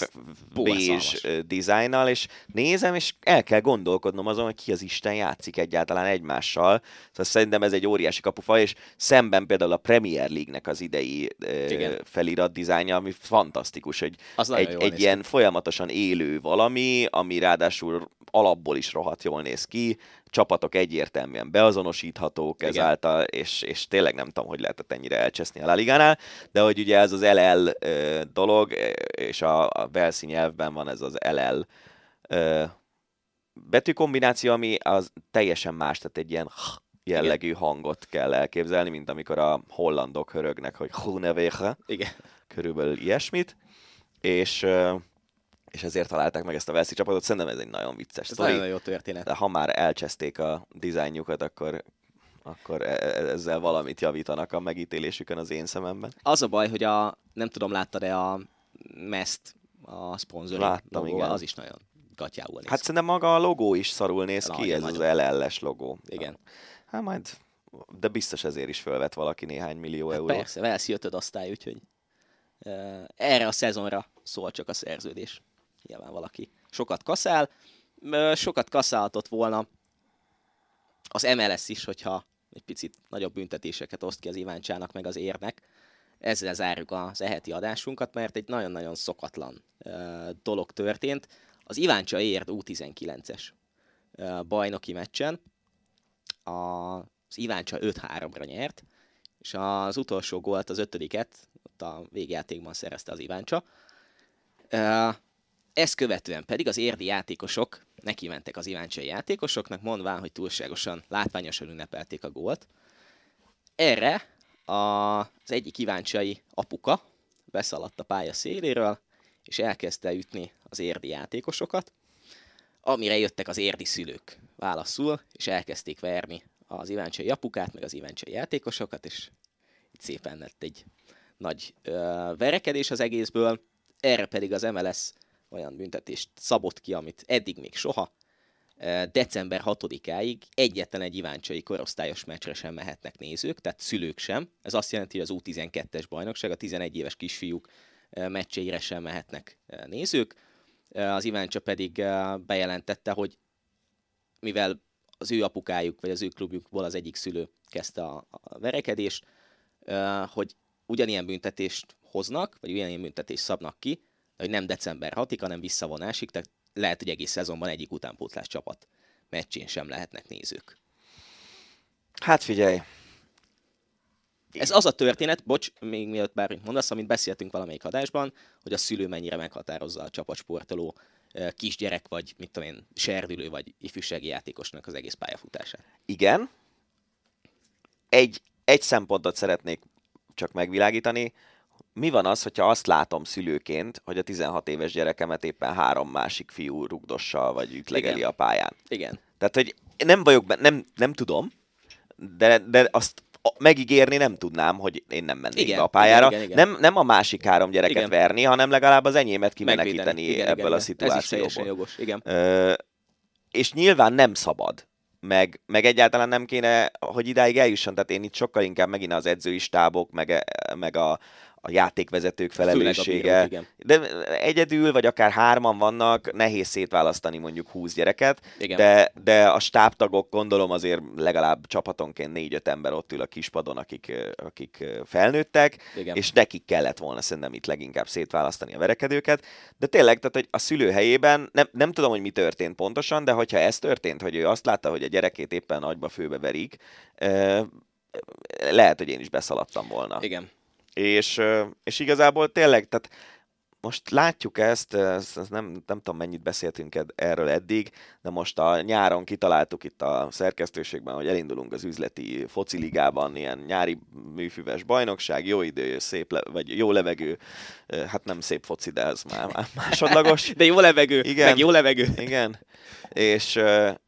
bézs dizájnnal, és nézem, és el kell gondolkodnom azon, hogy ki az Isten játszik egyáltalán egymással. Szóval szerintem ez egy óriási kapufa, és szemben például a Premier League-nek az idei Igen. felirat dizájnja, ami fantasztikus, hogy Az egy, egy ilyen folyamatosan élő valami, ami ráadásul alapból is rohadt jól néz ki, csapatok egyértelműen beazonosíthatók Igen. ezáltal, és, és tényleg nem tudom, hogy lehetett ennyire elcseszni a La Ligánál, de hogy ugye ez az LL dolog, és a, a Velszi nyelvben van ez az LL ö, betűkombináció, ami az teljesen más, tehát egy ilyen jellegű hangot kell elképzelni, mint amikor a hollandok hörögnek, hogy Groenewegen, Igen. körülbelül ilyesmit, és, ö, és ezért találták meg ezt a Velszi csapatot. Szerintem ez egy nagyon vicces Ez nagyon jó történet. De ha már elcseszték a dizájnjukat, akkor, akkor e- e- ezzel valamit javítanak a megítélésükön az én szememben. Az a baj, hogy a, nem tudom, láttad-e a MEST, a szponzori Láttam, logóval, igen. az is nagyon gatyául néz Hát szerintem maga a logó is szarul néz ki, Nagyon, ez az nagyon. LL-es logó. Igen. Hát majd, de biztos ezért is fölvet valaki néhány millió Hát euró. persze, Velszi ötöd osztály, úgyhogy uh, erre a szezonra szól csak a szerződés. Nyilván valaki sokat kaszál. Sokat kaszálhatott volna az MLS is, hogyha egy picit nagyobb büntetéseket oszt ki az Iváncsának meg az érnek. Ezzel zárjuk az eheti adásunkat, mert egy nagyon-nagyon szokatlan dolog történt. Az Iváncsa érd U19-es uh, bajnoki meccsen az Iváncsa 5-3-ra nyert, és az utolsó gólt, az ötödiket, ott a végjátékban szerezte az Iváncsa. Ezt követően pedig az érdi játékosok neki mentek az iváncsai játékosoknak, mondván, hogy túlságosan látványosan ünnepelték a gólt. Erre a- az egyik iváncsai apuka beszaladt a pálya széléről, és elkezdte ütni az érdi játékosokat, amire jöttek az érdi szülők válaszul, és elkezdték verni az iváncsai apukát, meg az iváncsai játékosokat, és itt szépen lett egy nagy ö, verekedés az egészből. Erre pedig az MLS olyan büntetést szabott ki, amit eddig még soha. December 6-áig egyetlen egy iváncsai korosztályos meccsre sem mehetnek nézők, tehát szülők sem. Ez azt jelenti, hogy az U12-es bajnokság, a 11 éves kisfiúk meccseire sem mehetnek nézők. Az Iváncsa pedig bejelentette, hogy mivel az ő apukájuk, vagy az ő klubjukból az egyik szülő kezdte a, a verekedést, hogy ugyanilyen büntetést hoznak, vagy ugyanilyen büntetést szabnak ki, de hogy nem december 6-ig, hanem visszavonásig, tehát lehet, hogy egész szezonban egyik utánpótlás csapat meccsén sem lehetnek nézők. Hát figyelj, Ez az a történet, bocs, még mielőtt bármit mondasz, amit beszéltünk valamelyik adásban, hogy a szülő mennyire meghatározza a csapatsportoló kisgyerek, vagy mit tudom én, serdülő, vagy ifjúsági játékosnak az egész pályafutását. igen. Egy, egy szempontot szeretnék csak megvilágítani. Mi van az, hogyha azt látom szülőként, hogy a 16 éves gyerekemet éppen három másik fiú rugdossa, vagy ütlegeli Igen. a pályán? Igen. Tehát, hogy nem vagyok benne, nem, nem tudom, de, de azt megígérni nem tudnám, hogy én nem mennék Igen, be a pályára. igen, igen, igen. Nem, nem a másik három gyereket Igen. verni, hanem legalább az enyémet kimenekíteni Igen, ebből igen, a igen. Ez is szituációból. jogos. Igen. Ö, és nyilván nem szabad, meg, meg egyáltalán nem kéne, hogy idáig eljusson, tehát én itt sokkal inkább megint az edzői stábok, meg, meg a, a játékvezetők a felelőssége. bírók. De egyedül, vagy akár hárman vannak, nehéz szétválasztani mondjuk 20 gyereket, Igen. de, de a stábtagok gondolom azért legalább csapatonként négy-öt ember ott ül a kispadon, akik, akik felnőttek, Igen. és nekik kellett volna szerintem itt leginkább szétválasztani a verekedőket. De tényleg, tehát hogy a szülő helyében nem, nem tudom, hogy mi történt pontosan, de hogyha ez történt, hogy ő azt látta, hogy a gyerekét éppen nagyba főbe verik, lehet, hogy én is beszaladtam volna. Igen. És, és igazából tényleg, tehát most látjuk ezt, ezt, ezt nem, nem tudom mennyit beszéltünk ed, erről eddig, de most a nyáron kitaláltuk itt a szerkesztőségben, hogy elindulunk az üzleti fociligában, ilyen nyári műfüves bajnokság, jó idő, szép le, vagy jó levegő, hát nem szép foci, de ez már másodlagos. de jó levegő, igen, meg jó levegő. Igen, és,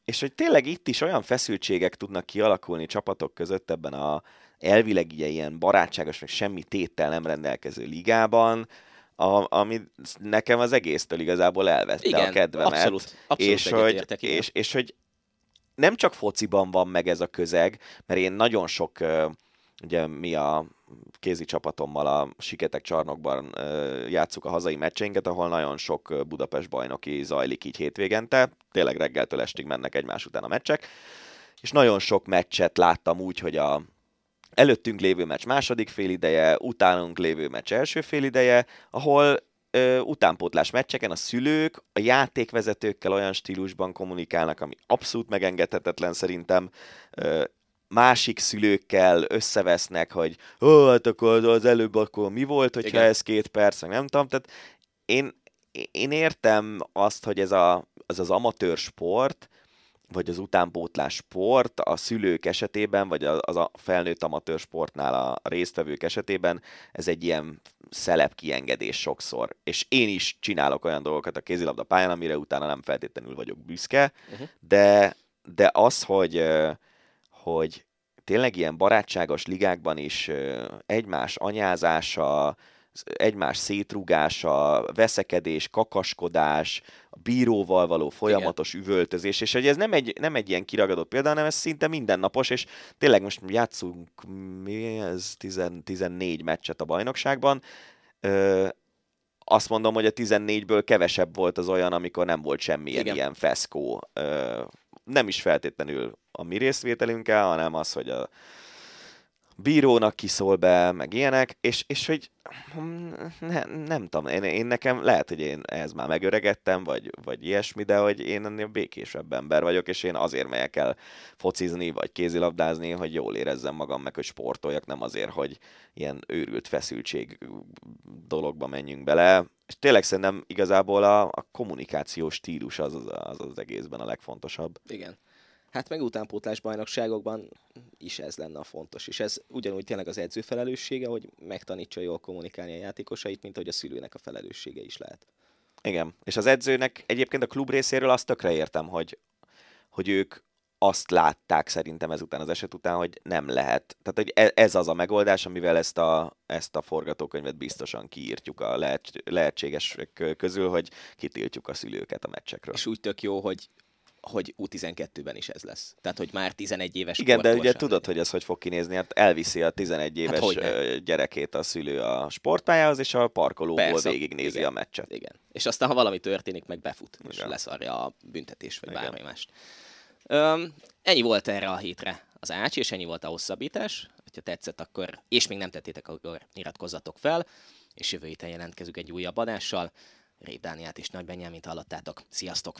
és hogy tényleg itt is olyan feszültségek tudnak kialakulni csapatok között ebben a elvileg ilyen barátságos, meg semmi téttel nem rendelkező ligában, a, ami nekem az egésztől igazából elvette Igen, a kedvemet. Abszolút, abszolút és, hogy, értek, és, és hogy nem csak fociban van meg ez a közeg, mert én nagyon sok, ugye mi a kézi csapatommal a Siketek csarnokban játszuk a hazai meccseinket, ahol nagyon sok Budapest bajnoki zajlik így hétvégente, tényleg reggeltől estig mennek egymás után a meccsek, és nagyon sok meccset láttam úgy, hogy a előttünk lévő meccs második félideje, utánunk lévő meccs első félideje, ahol ö, utánpótlás meccseken a szülők a játékvezetőkkel olyan stílusban kommunikálnak, ami abszolút megengedhetetlen szerintem. Ö, másik szülőkkel összevesznek, hogy ó, hát akkor az előbb akkor mi volt, hogyha Igen. ez két perc, nem tudom, tehát én, én értem azt, hogy ez a, az, az amatőr sport, vagy az utánpótlás sport a szülők esetében, vagy az a felnőtt amatőr sportnál a résztvevők esetében, ez egy ilyen szelep kiengedés sokszor. És én is csinálok olyan dolgokat a kézilabda pályán, amire utána nem feltétlenül vagyok büszke, uh-huh. de, de az, hogy, hogy tényleg ilyen barátságos ligákban is egymás anyázása, egymás szétrúgása, veszekedés, kakaskodás, a bíróval való folyamatos Igen. üvöltözés, és hogy ez nem egy, nem egy ilyen kiragadott példa, hanem ez szinte mindennapos, és tényleg most játszunk, mi ez, 10, 14 meccset a bajnokságban, Ö, azt mondom, hogy a 14-ből kevesebb volt az olyan, amikor nem volt semmilyen Igen. ilyen feszkó. Ö, nem is feltétlenül a mi részvételünkkel, hanem az, hogy a bírónak kiszól be, meg ilyenek, és, és hogy hm, ne, nem tudom, én, én nekem lehet, hogy én ehhez már megöregettem, vagy, vagy ilyesmi, de hogy én ennél békésebb ember vagyok, és én azért megyek el focizni, vagy kézilabdázni, hogy jól érezzem magam, meg hogy sportoljak, nem azért, hogy ilyen őrült feszültség dologba menjünk bele. És tényleg szerintem igazából a, a kommunikációs stílus az az, az az egészben a legfontosabb. Igen. Hát meg utánpótlás bajnokságokban is ez lenne a fontos. És ez ugyanúgy tényleg az edző felelőssége, hogy megtanítsa jól kommunikálni a játékosait, mint hogy a szülőnek a felelőssége is lehet. Igen, és az edzőnek egyébként a klub részéről azt tökre értem, hogy, hogy ők azt látták szerintem ezután az eset után, hogy nem lehet. Tehát, hogy e, ez az a megoldás, amivel ezt a, ezt a forgatókönyvet biztosan kiírtjuk a lehet, lehetségesek közül, hogy kitiltjuk a szülőket a meccsekről. És úgy tök jó, hogy hogy U12-ben is ez lesz. Tehát, hogy már 11 éves Igen, de ugye tudod, hogy ez hogy fog kinézni, hát elviszi a 11 éves hát gyerekét a szülő a sportpályához, és a parkolóból Persze, végignézi igen, a meccset. Igen. És aztán, ha valami történik, meg befut, igen. és leszarja a büntetés, vagy igen. bármi mást. Öm, ennyi volt erre a hétre az ács, és ennyi volt a hosszabbítás. Ha tetszett, akkor, és még nem tettétek, akkor iratkozzatok fel, és jövő héten jelentkezünk egy újabb adással. Rév Dániát és Nagy Benyámint hallottátok. Sziasztok!